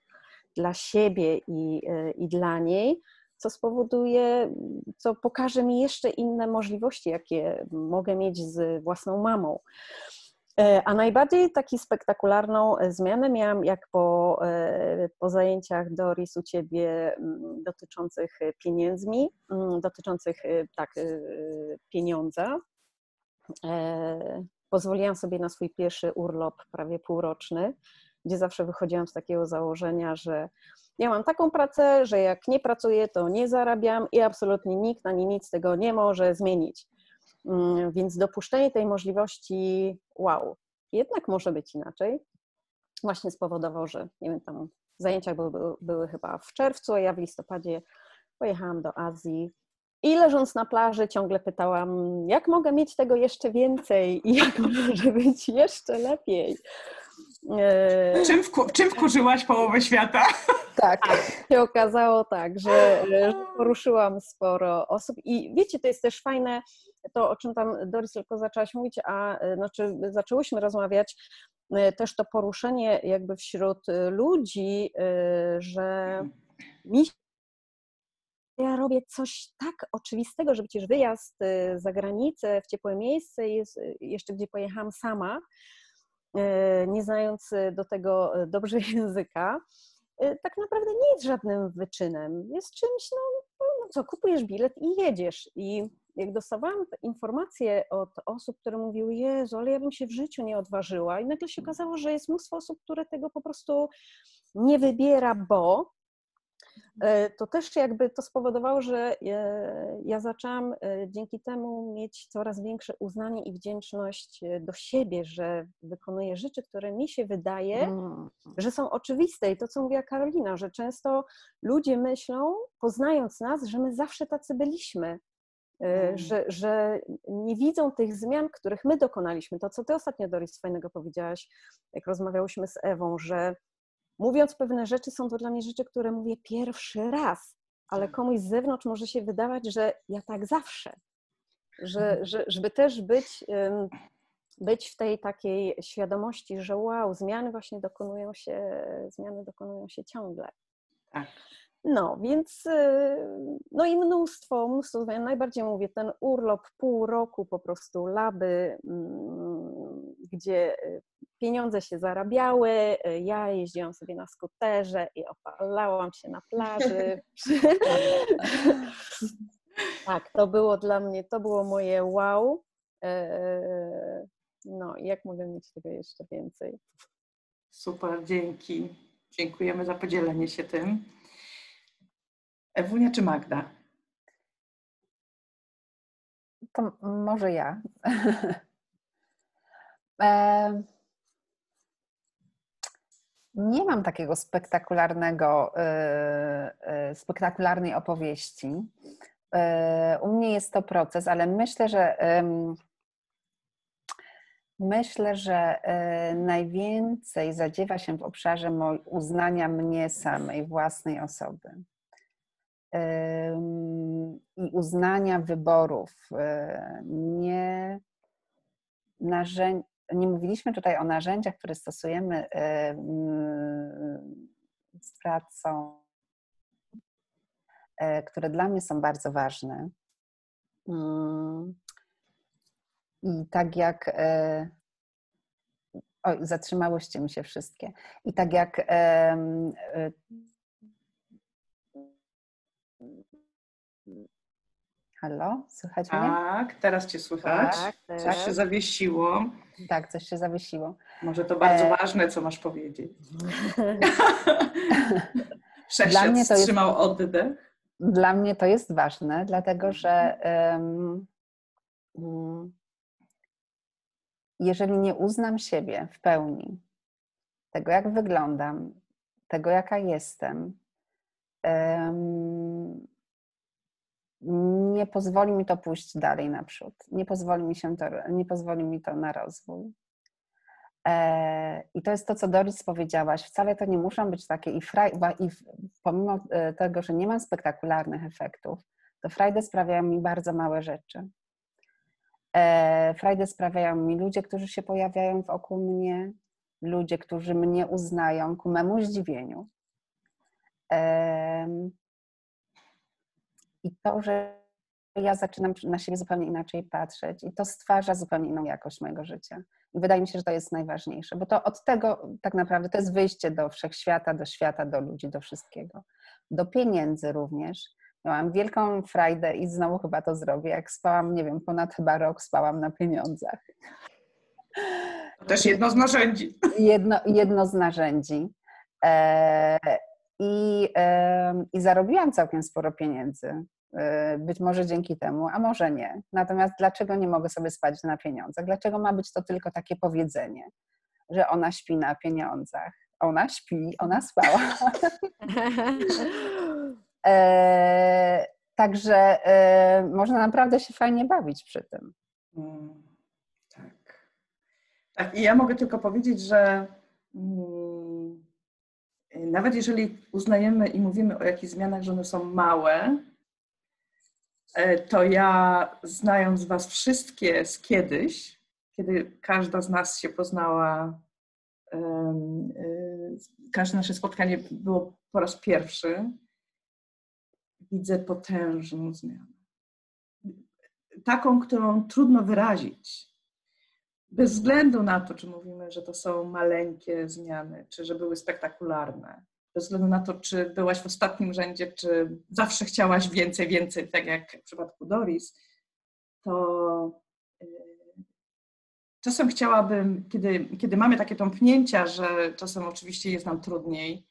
dla siebie i, e, i dla niej, co spowoduje, co pokaże mi jeszcze inne możliwości, jakie mogę mieć z własną mamą. E, a najbardziej taki spektakularną zmianę miałam, jak po, e, po zajęciach Doris u Ciebie mm, dotyczących pieniędzmi, mm, dotyczących tak, pieniądza pozwoliłam sobie na swój pierwszy urlop, prawie półroczny, gdzie zawsze wychodziłam z takiego założenia, że ja mam taką pracę, że jak nie pracuję, to nie zarabiam i absolutnie nikt ani nic tego nie może zmienić. Mm, więc dopuszczenie tej możliwości, wow, jednak może być inaczej, właśnie spowodował, że nie wiem, tam zajęcia były, były, były chyba w czerwcu, a ja w listopadzie pojechałam do Azji i leżąc na plaży ciągle pytałam, jak mogę mieć tego jeszcze więcej i jak może być jeszcze lepiej. E, czym, wku, czym wkurzyłaś połowę świata? Tak, się okazało tak, że, że poruszyłam sporo osób i wiecie, to jest też fajne, to o czym tam Doris tylko zaczęłaś mówić, a znaczy zaczęłyśmy rozmawiać, e, też to poruszenie jakby wśród ludzi, e, że mi ja robię coś tak oczywistego, że przecież wyjazd za granicę, w ciepłe miejsce, jest jeszcze gdzie pojechałam sama, nie znając do tego dobrze języka, tak naprawdę nie jest żadnym wyczynem. Jest czymś, no, no co, kupujesz bilet i jedziesz. I jak dostawałam informacje od osób, które mówiły, Jezu, ale ja bym się w życiu nie odważyła. I nagle się okazało, że jest mnóstwo osób, które tego po prostu nie wybiera, bo E, to też jakby to spowodowało, że e, ja zaczęłam e, dzięki temu mieć coraz większe uznanie i wdzięczność do siebie, że wykonuję rzeczy, które mi się wydaje, mm. że są oczywiste. I to, co mówiła Karolina, że często ludzie myślą, poznając nas, że my zawsze tacy byliśmy. Mm. Że, że nie widzą tych zmian, których my dokonaliśmy. To, co ty ostatnio, Doris, fajnego powiedziałaś, jak rozmawiałyśmy z Ewą, że mówiąc pewne rzeczy, są to dla mnie rzeczy, które mówię pierwszy raz, ale tak. komuś z zewnątrz może się wydawać, że ja tak zawsze. Że, mhm. że, żeby też być, być w tej takiej świadomości, że wow, zmiany właśnie dokonują się, zmiany dokonują się ciągle. Tak. No, więc y, no i mnóstwo, mnóstwo zmian. Najbardziej mówię, ten urlop pół roku po prostu laby, mm, gdzie y, pieniądze się zarabiały, y, ja jeździłam sobie na skuterze i opalałam się na plaży. Tak, to było dla mnie, to było moje wow. No i jak mogę mieć tego jeszcze więcej? Super, dzięki. Dziękujemy za podzielenie się tym. Ewunia czy Magda? To może ja. e, nie mam takiego spektakularnego, e, spektakularnej opowieści. E, u mnie jest to proces, ale myślę, że myślę, że e, najwięcej zadziewa się w obszarze uznania mnie samej, własnej osoby i uznania wyborów. E, nie, narzędzi, nie mówiliśmy tutaj o narzędziach, które stosujemy z pracą E, które dla mnie są bardzo ważne. Mm. I tak jak. E, oj, zatrzymałyście mi się wszystkie. I tak jak. Halo, słychać mnie? Tak, teraz Cię słychać. Tak, teraz. Coś się zawiesiło. Tak, coś się zawiesiło. Może to bardzo e... ważne, co masz powiedzieć. Wszechświat wstrzymał jest... oddech. Dla mnie to jest ważne, dlatego że um, jeżeli nie uznam siebie w pełni, tego jak wyglądam, tego jaka jestem, um, nie pozwoli mi to pójść dalej naprzód, nie pozwoli mi, się to, nie pozwoli mi to na rozwój. E, I to jest to, co Doris powiedziałaś. Wcale to nie muszą być takie i, fraj, i pomimo e, tego, że nie mam spektakularnych efektów, to frajdę sprawiają mi bardzo małe rzeczy. E, frajdę sprawiają mi ludzie, którzy się pojawiają wokół mnie, ludzie, którzy mnie uznają ku memu zdziwieniu. I to, że ja zaczynam na siebie zupełnie inaczej patrzeć i to stwarza zupełnie inną jakość mojego życia. I wydaje mi się, że to jest najważniejsze, bo to od tego tak naprawdę to jest wyjście do wszechświata, do świata, do ludzi, do wszystkiego. Do pieniędzy również. Miałam wielką frajdę i znowu chyba to zrobię. Jak spałam, nie wiem, ponad chyba rok spałam na pieniądzach. To też jedno z narzędzi. Jedno, jedno z narzędzi. I, I zarobiłam całkiem sporo pieniędzy. E, być może dzięki temu, a może nie. Natomiast dlaczego nie mogę sobie spać na pieniądzach? Dlaczego ma być to tylko takie powiedzenie, że ona śpi na pieniądzach? Ona śpi, ona spała. e, także e, można naprawdę się fajnie bawić przy tym. Mm, tak. Tak, i ja mogę tylko powiedzieć, że mm, nawet jeżeli uznajemy i mówimy o jakichś zmianach, że one są małe, E, to ja znając Was wszystkie z kiedyś, kiedy każda z nas się poznała, e, każde nasze spotkanie było po raz pierwszy, widzę potężną zmianę. Taką, którą trudno wyrazić. Bez względu na to, czy mówimy, że to są maleńkie zmiany, czy że były spektakularne bez względu na to, czy byłaś w ostatnim rzędzie, czy zawsze chciałaś więcej, więcej, tak jak w przypadku Doris, to y, czasem chciałabym, kiedy, kiedy mamy takie tąpnięcia, że czasem oczywiście jest nam trudniej,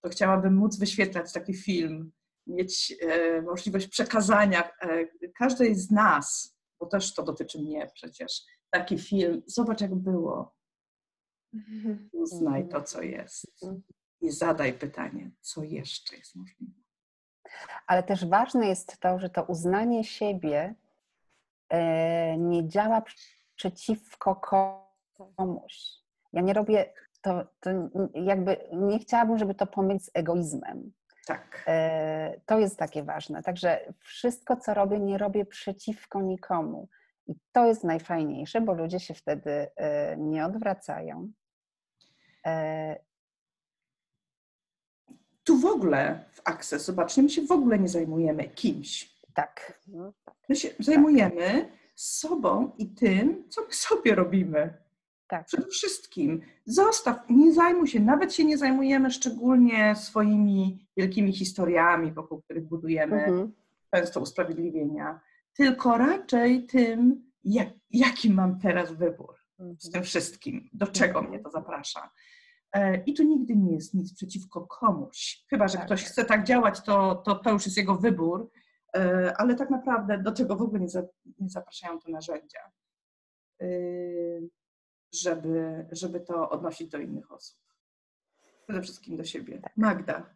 to chciałabym móc wyświetlać taki film, mieć e, możliwość przekazania e, każdej z nas, bo też to dotyczy mnie przecież, taki film, zobacz jak było, uznaj to, co jest i zadaj pytanie, co jeszcze jest możliwe. Ale też ważne jest to, że to uznanie siebie e, nie działa przeciwko komuś. Ja nie robię to, to jakby nie chciałabym, żeby to pomylić z egoizmem. Tak. E, to jest takie ważne. Także wszystko, co robię, nie robię przeciwko nikomu. I to jest najfajniejsze, bo ludzie się wtedy e, nie odwracają tu w ogóle w Access, zobaczcie, my się w ogóle nie zajmujemy kimś. Tak. No, tak. My się zajmujemy sobą i tym, co my sobie robimy. Tak. Przede wszystkim zostaw, nie zajmuj się, nawet się nie zajmujemy szczególnie swoimi wielkimi historiami, wokół których budujemy mhm. często usprawiedliwienia, tylko raczej tym, jak, jaki mam teraz wybór z tym wszystkim, do czego mnie to zaprasza. E, I to nigdy nie jest nic przeciwko komuś. Chyba, że tak. ktoś chce tak działać, to, to, to już jest jego wybór, e, ale tak naprawdę do czego w ogóle nie, za, nie zapraszają te narzędzia, e, żeby, żeby to odnosić do innych osób. Przede wszystkim do siebie. Tak. Magda.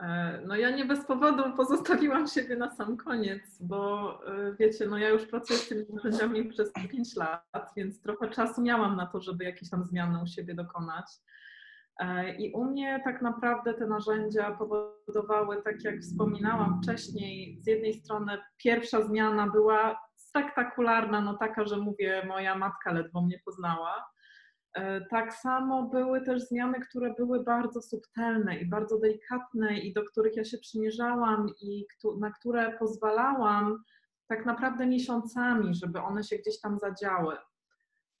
E, no ja nie bez powodu pozostawiłam siebie na sam koniec, bo e, wiecie, no ja już pracuję z tymi narzędziami przez 5 lat, więc trochę czasu miałam na to, żeby jakieś tam zmiany u siebie dokonać. E, I u mnie tak naprawdę te narzędzia powodowały, tak jak wspominałam wcześniej, z jednej strony pierwsza zmiana była spektakularna, no taka, że mówię, moja matka ledwo mnie poznała. E, tak samo były też zmiany, które były bardzo subtelne i bardzo delikatne i do których ja się przymierzałam i na które pozwalałam tak naprawdę miesiącami, żeby one się gdzieś tam zadziały.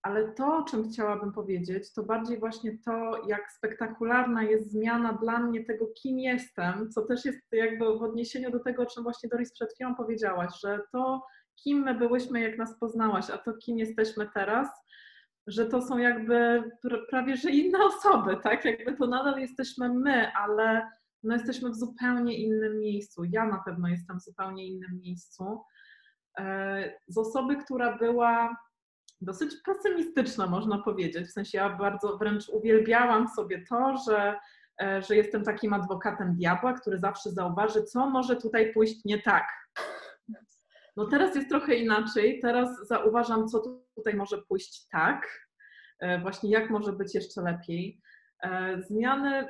Ale to, o czym chciałabym powiedzieć, to bardziej właśnie to, jak spektakularna jest zmiana dla mnie tego, kim jestem, co też jest jakby w odniesieniu do tego, o czym właśnie Doris przed chwilą powiedziałaś, że to, kim my byłyśmy, jak nas poznałaś, a to, kim jesteśmy teraz, że to są jakby prawie że inne osoby, tak? Jakby to nadal jesteśmy my, ale no jesteśmy w zupełnie innym miejscu. Ja na pewno jestem w zupełnie innym miejscu. E, z osoby, która była dosyć pesymistyczna, można powiedzieć. W sensie ja bardzo wręcz uwielbiałam sobie to, że, e, że jestem takim adwokatem diabła, który zawsze zauważy, co może tutaj pójść nie tak. No teraz jest trochę inaczej. Teraz zauważam, co tutaj może pójść tak, e, właśnie jak może być jeszcze lepiej. E, zmiany,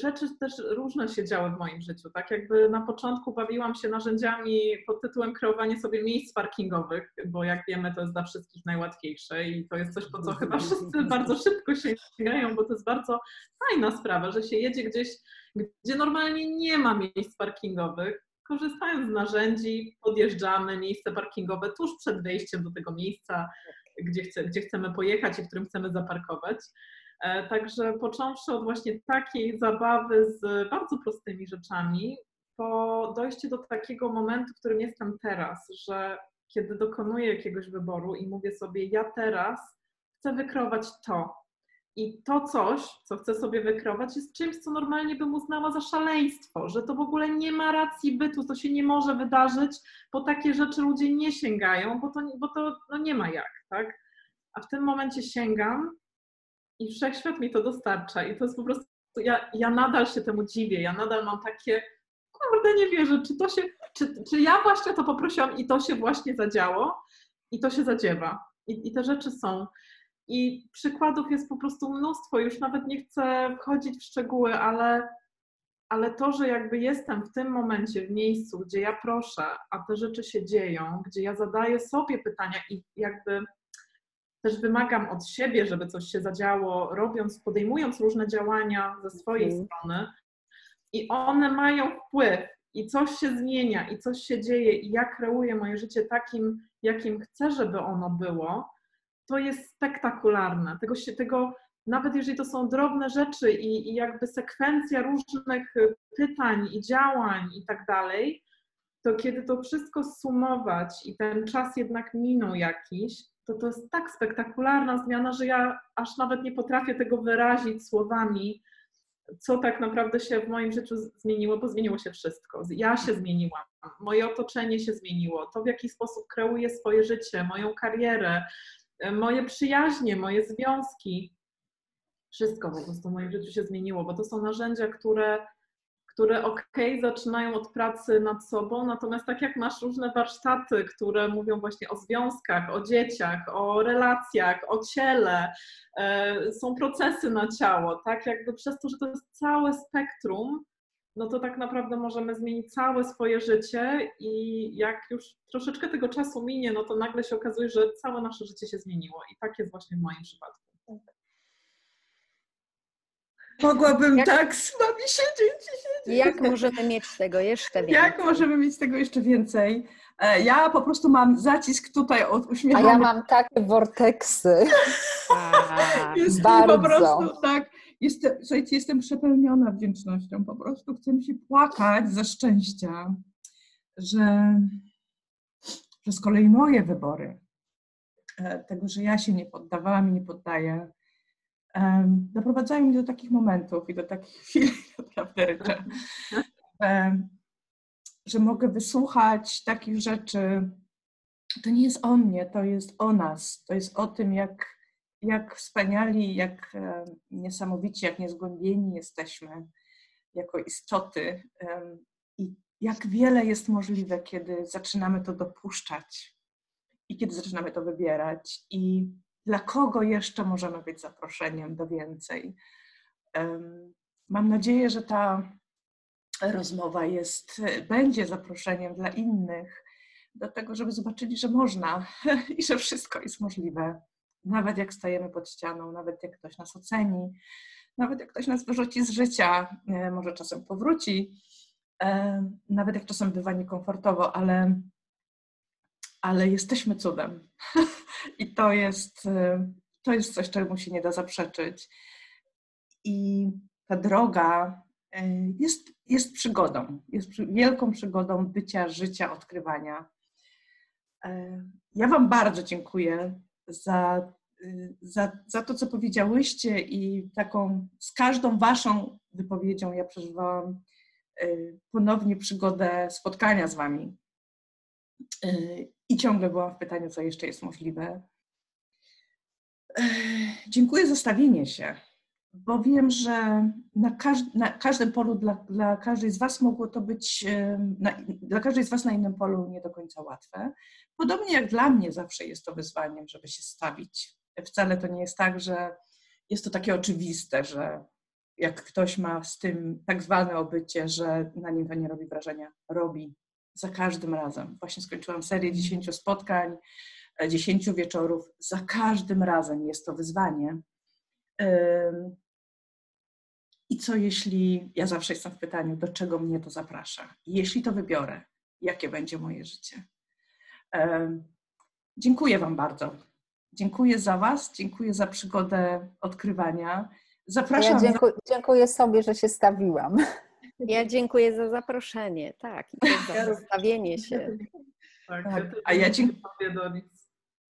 rzeczy też różne się działy w moim życiu. Tak jakby na początku bawiłam się narzędziami pod tytułem kreowanie sobie miejsc parkingowych, bo jak wiemy, to jest dla wszystkich najłatwiejsze i to jest coś, po co chyba wszyscy bardzo szybko sięgają, bo to jest bardzo fajna sprawa, że się jedzie gdzieś, gdzie normalnie nie ma miejsc parkingowych, korzystając z narzędzi, podjeżdżamy miejsce parkingowe tuż przed wejściem do tego miejsca, gdzie, chce, gdzie chcemy pojechać i w którym chcemy zaparkować. E, także począwszy od właśnie takiej zabawy z bardzo prostymi rzeczami, po dojście do takiego momentu, w którym jestem teraz, że kiedy dokonuję jakiegoś wyboru i mówię sobie, ja teraz chcę wykrować to, i to coś, co chcę sobie wykrować, jest czymś, co normalnie bym uznała za szaleństwo, że to w ogóle nie ma racji bytu, to się nie może wydarzyć, bo takie rzeczy ludzie nie sięgają, bo to, bo to no nie ma jak, tak? A w tym momencie sięgam i wszechświat mi to dostarcza i to jest po prostu, ja, ja nadal się temu dziwię, ja nadal mam takie, kurde, nie wierzę, czy to się, czy, czy ja właśnie to poprosiłam i to się właśnie zadziało i to się zadziewa. I, i te rzeczy są. I przykładów jest po prostu mnóstwo. Już nawet nie chcę wchodzić w szczegóły, ale, ale to, że jakby jestem w tym momencie w miejscu, gdzie ja proszę, a te rzeczy się dzieją, gdzie ja zadaję sobie pytania i jakby też wymagam od siebie, żeby coś się zadziało, robiąc, podejmując różne działania ze swojej mhm. strony, i one mają wpływ, i coś się zmienia, i coś się dzieje, i ja kreuję moje życie takim, jakim chcę, żeby ono było to jest spektakularne. Tego się, tego, nawet jeżeli to są drobne rzeczy i, i jakby sekwencja różnych y, pytań i działań i tak dalej, to kiedy to wszystko sumować i ten czas jednak minął jakiś, to to jest tak spektakularna zmiana, że ja aż nawet nie potrafię tego wyrazić słowami, co tak naprawdę się w moim życiu zmieniło, bo zmieniło się wszystko. Ja się zmieniłam, moje otoczenie się zmieniło, to w jaki sposób kreuję swoje życie, moją karierę, moje przyjaźnie, moje związki, wszystko po prostu w moim życiu się zmieniło, bo to są narzędzia, które, które ok, zaczynają od pracy nad sobą, natomiast tak jak masz różne warsztaty, które mówią właśnie o związkach, o dzieciach, o relacjach, o ciele, e, są procesy na ciało, tak? Jakby przez to, że to jest całe spektrum, no to tak naprawdę możemy zmienić całe swoje życie i jak już troszeczkę tego czasu minie, no to nagle się okazuje, że całe nasze życie się zmieniło i tak jest właśnie w moim przypadku. Mogłabym jak, tak z wami siedzieć i siedzieć. Jak możemy mieć tego jeszcze więcej? Jak możemy mieć tego jeszcze więcej? E, ja po prostu mam zacisk tutaj od uśmiechu. A ja mam takie vorteksy. Jest Bardzo. po prostu tak Jestem, słuchajcie, jestem przepełniona wdzięcznością, po prostu chcę się płakać ze szczęścia. że, że z kolei moje wybory, e, tego, że ja się nie poddawałam i nie poddaję, doprowadzają mnie do takich momentów i do takich chwil, naprawdę, że, że mogę wysłuchać takich rzeczy. To nie jest o mnie, to jest o nas, to jest o tym, jak, jak wspaniali, jak niesamowici, jak niezgłębieni jesteśmy jako istoty i jak wiele jest możliwe, kiedy zaczynamy to dopuszczać i kiedy zaczynamy to wybierać i dla kogo jeszcze możemy być zaproszeniem do więcej. Mam nadzieję, że ta rozmowa jest, będzie zaproszeniem dla innych do tego, żeby zobaczyli, że można i że wszystko jest możliwe. Nawet jak stajemy pod ścianą, nawet jak ktoś nas oceni, nawet jak ktoś nas wyrzuci z życia, e, może czasem powróci, e, nawet jak czasem bywa niekomfortowo, ale, ale jesteśmy cudem. I to jest, e, to jest coś, czemu się nie da zaprzeczyć. I ta droga jest, jest przygodą, jest wielką przygodą bycia, życia, odkrywania. Ja Wam bardzo dziękuję za Y, za, za to, co powiedziałyście i taką z każdą Waszą wypowiedzią ja przeżywałam y, ponownie przygodę spotkania z Wami. Y, I ciągle byłam w pytaniu, co jeszcze jest możliwe. Dziękuję za stawienie się, bo wiem, że na, każd na każdym polu dla, dla każdej z Was mogło to być, na, dla każdej z Was na innym polu nie do końca łatwe. Podobnie jak dla mnie zawsze jest to wyzwaniem, żeby się stawić wcale to nie jest tak, że jest to takie oczywiste, że jak ktoś ma z tym tak zwane obycie, że na nim to nie robi wrażenia, robi za każdym razem. Właśnie skończyłam serię 10 spotkań, 10 e, wieczorów. Za każdym razem jest to wyzwanie. I co jeśli, ja zawsze jestem w pytaniu, do czego mnie to zaprasza? Jeśli to wybiorę, jakie będzie moje życie? Dziękuję Wam bardzo Dziękuję za Was, dziękuję za przygodę odkrywania. Zapraszam. Ja dziękuję, dziękuję sobie, że się stawiłam. Ja dziękuję za zaproszenie, tak, i za zostawienie się. Tak, tak. A ja dziękuję.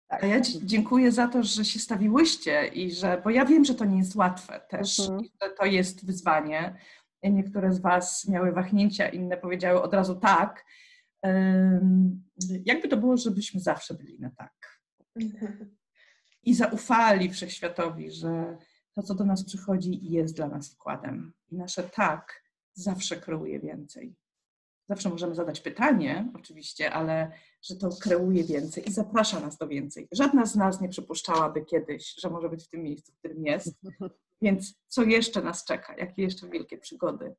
A ja dziękuję za to, że się stawiłyście i że, bo ja wiem, że to nie jest łatwe też, mhm. że to jest wyzwanie. Niektóre z Was miały wahnięcia, inne powiedziały od razu tak. Jakby to było, żebyśmy zawsze byli na tak. i zaufali wszechświatowi, że to, co do nas przychodzi, jest dla nas wkładem. I nasze tak zawsze kreuje więcej. Zawsze możemy zadać pytanie, oczywiście, ale że to kreuje więcej i zaprasza nas do więcej. Żadna z nas nie przypuszczałaby kiedyś, że może być w tym miejscu, w którym jest. Więc co jeszcze nas czeka? Jakie jeszcze wielkie przygody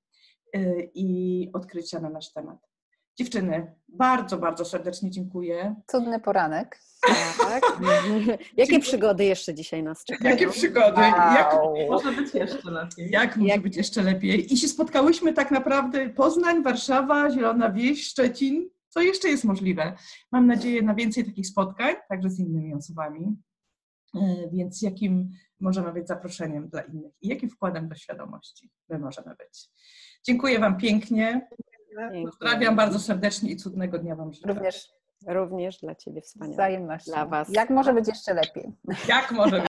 y, i odkrycia na nasz temat? Dziewczyny, bardzo, bardzo serdecznie dziękuję. Cudny poranek. Tak. Jakie przygody jeszcze dzisiaj nas czekają? Jakie przygody? Wow. Jak może być jeszcze lepiej? Jak może Jak... być jeszcze lepiej? I się spotkałyśmy tak naprawdę Poznań, Warszawa, Zielona Wieś, Szczecin. Co jeszcze jest możliwe? Mam nadzieję na więcej takich spotkań, także z innymi osobami. E, więc jakim możemy być zaproszeniem dla innych i jakim wkładem do świadomości my możemy być? Dziękuję Wam pięknie. Pozdrawiam bardzo serdecznie i cudnego dnia Wam życzę. Również, również dla Ciebie wspaniale. Wzajemność. Dla Was. Jak może być jeszcze lepiej? Jak może być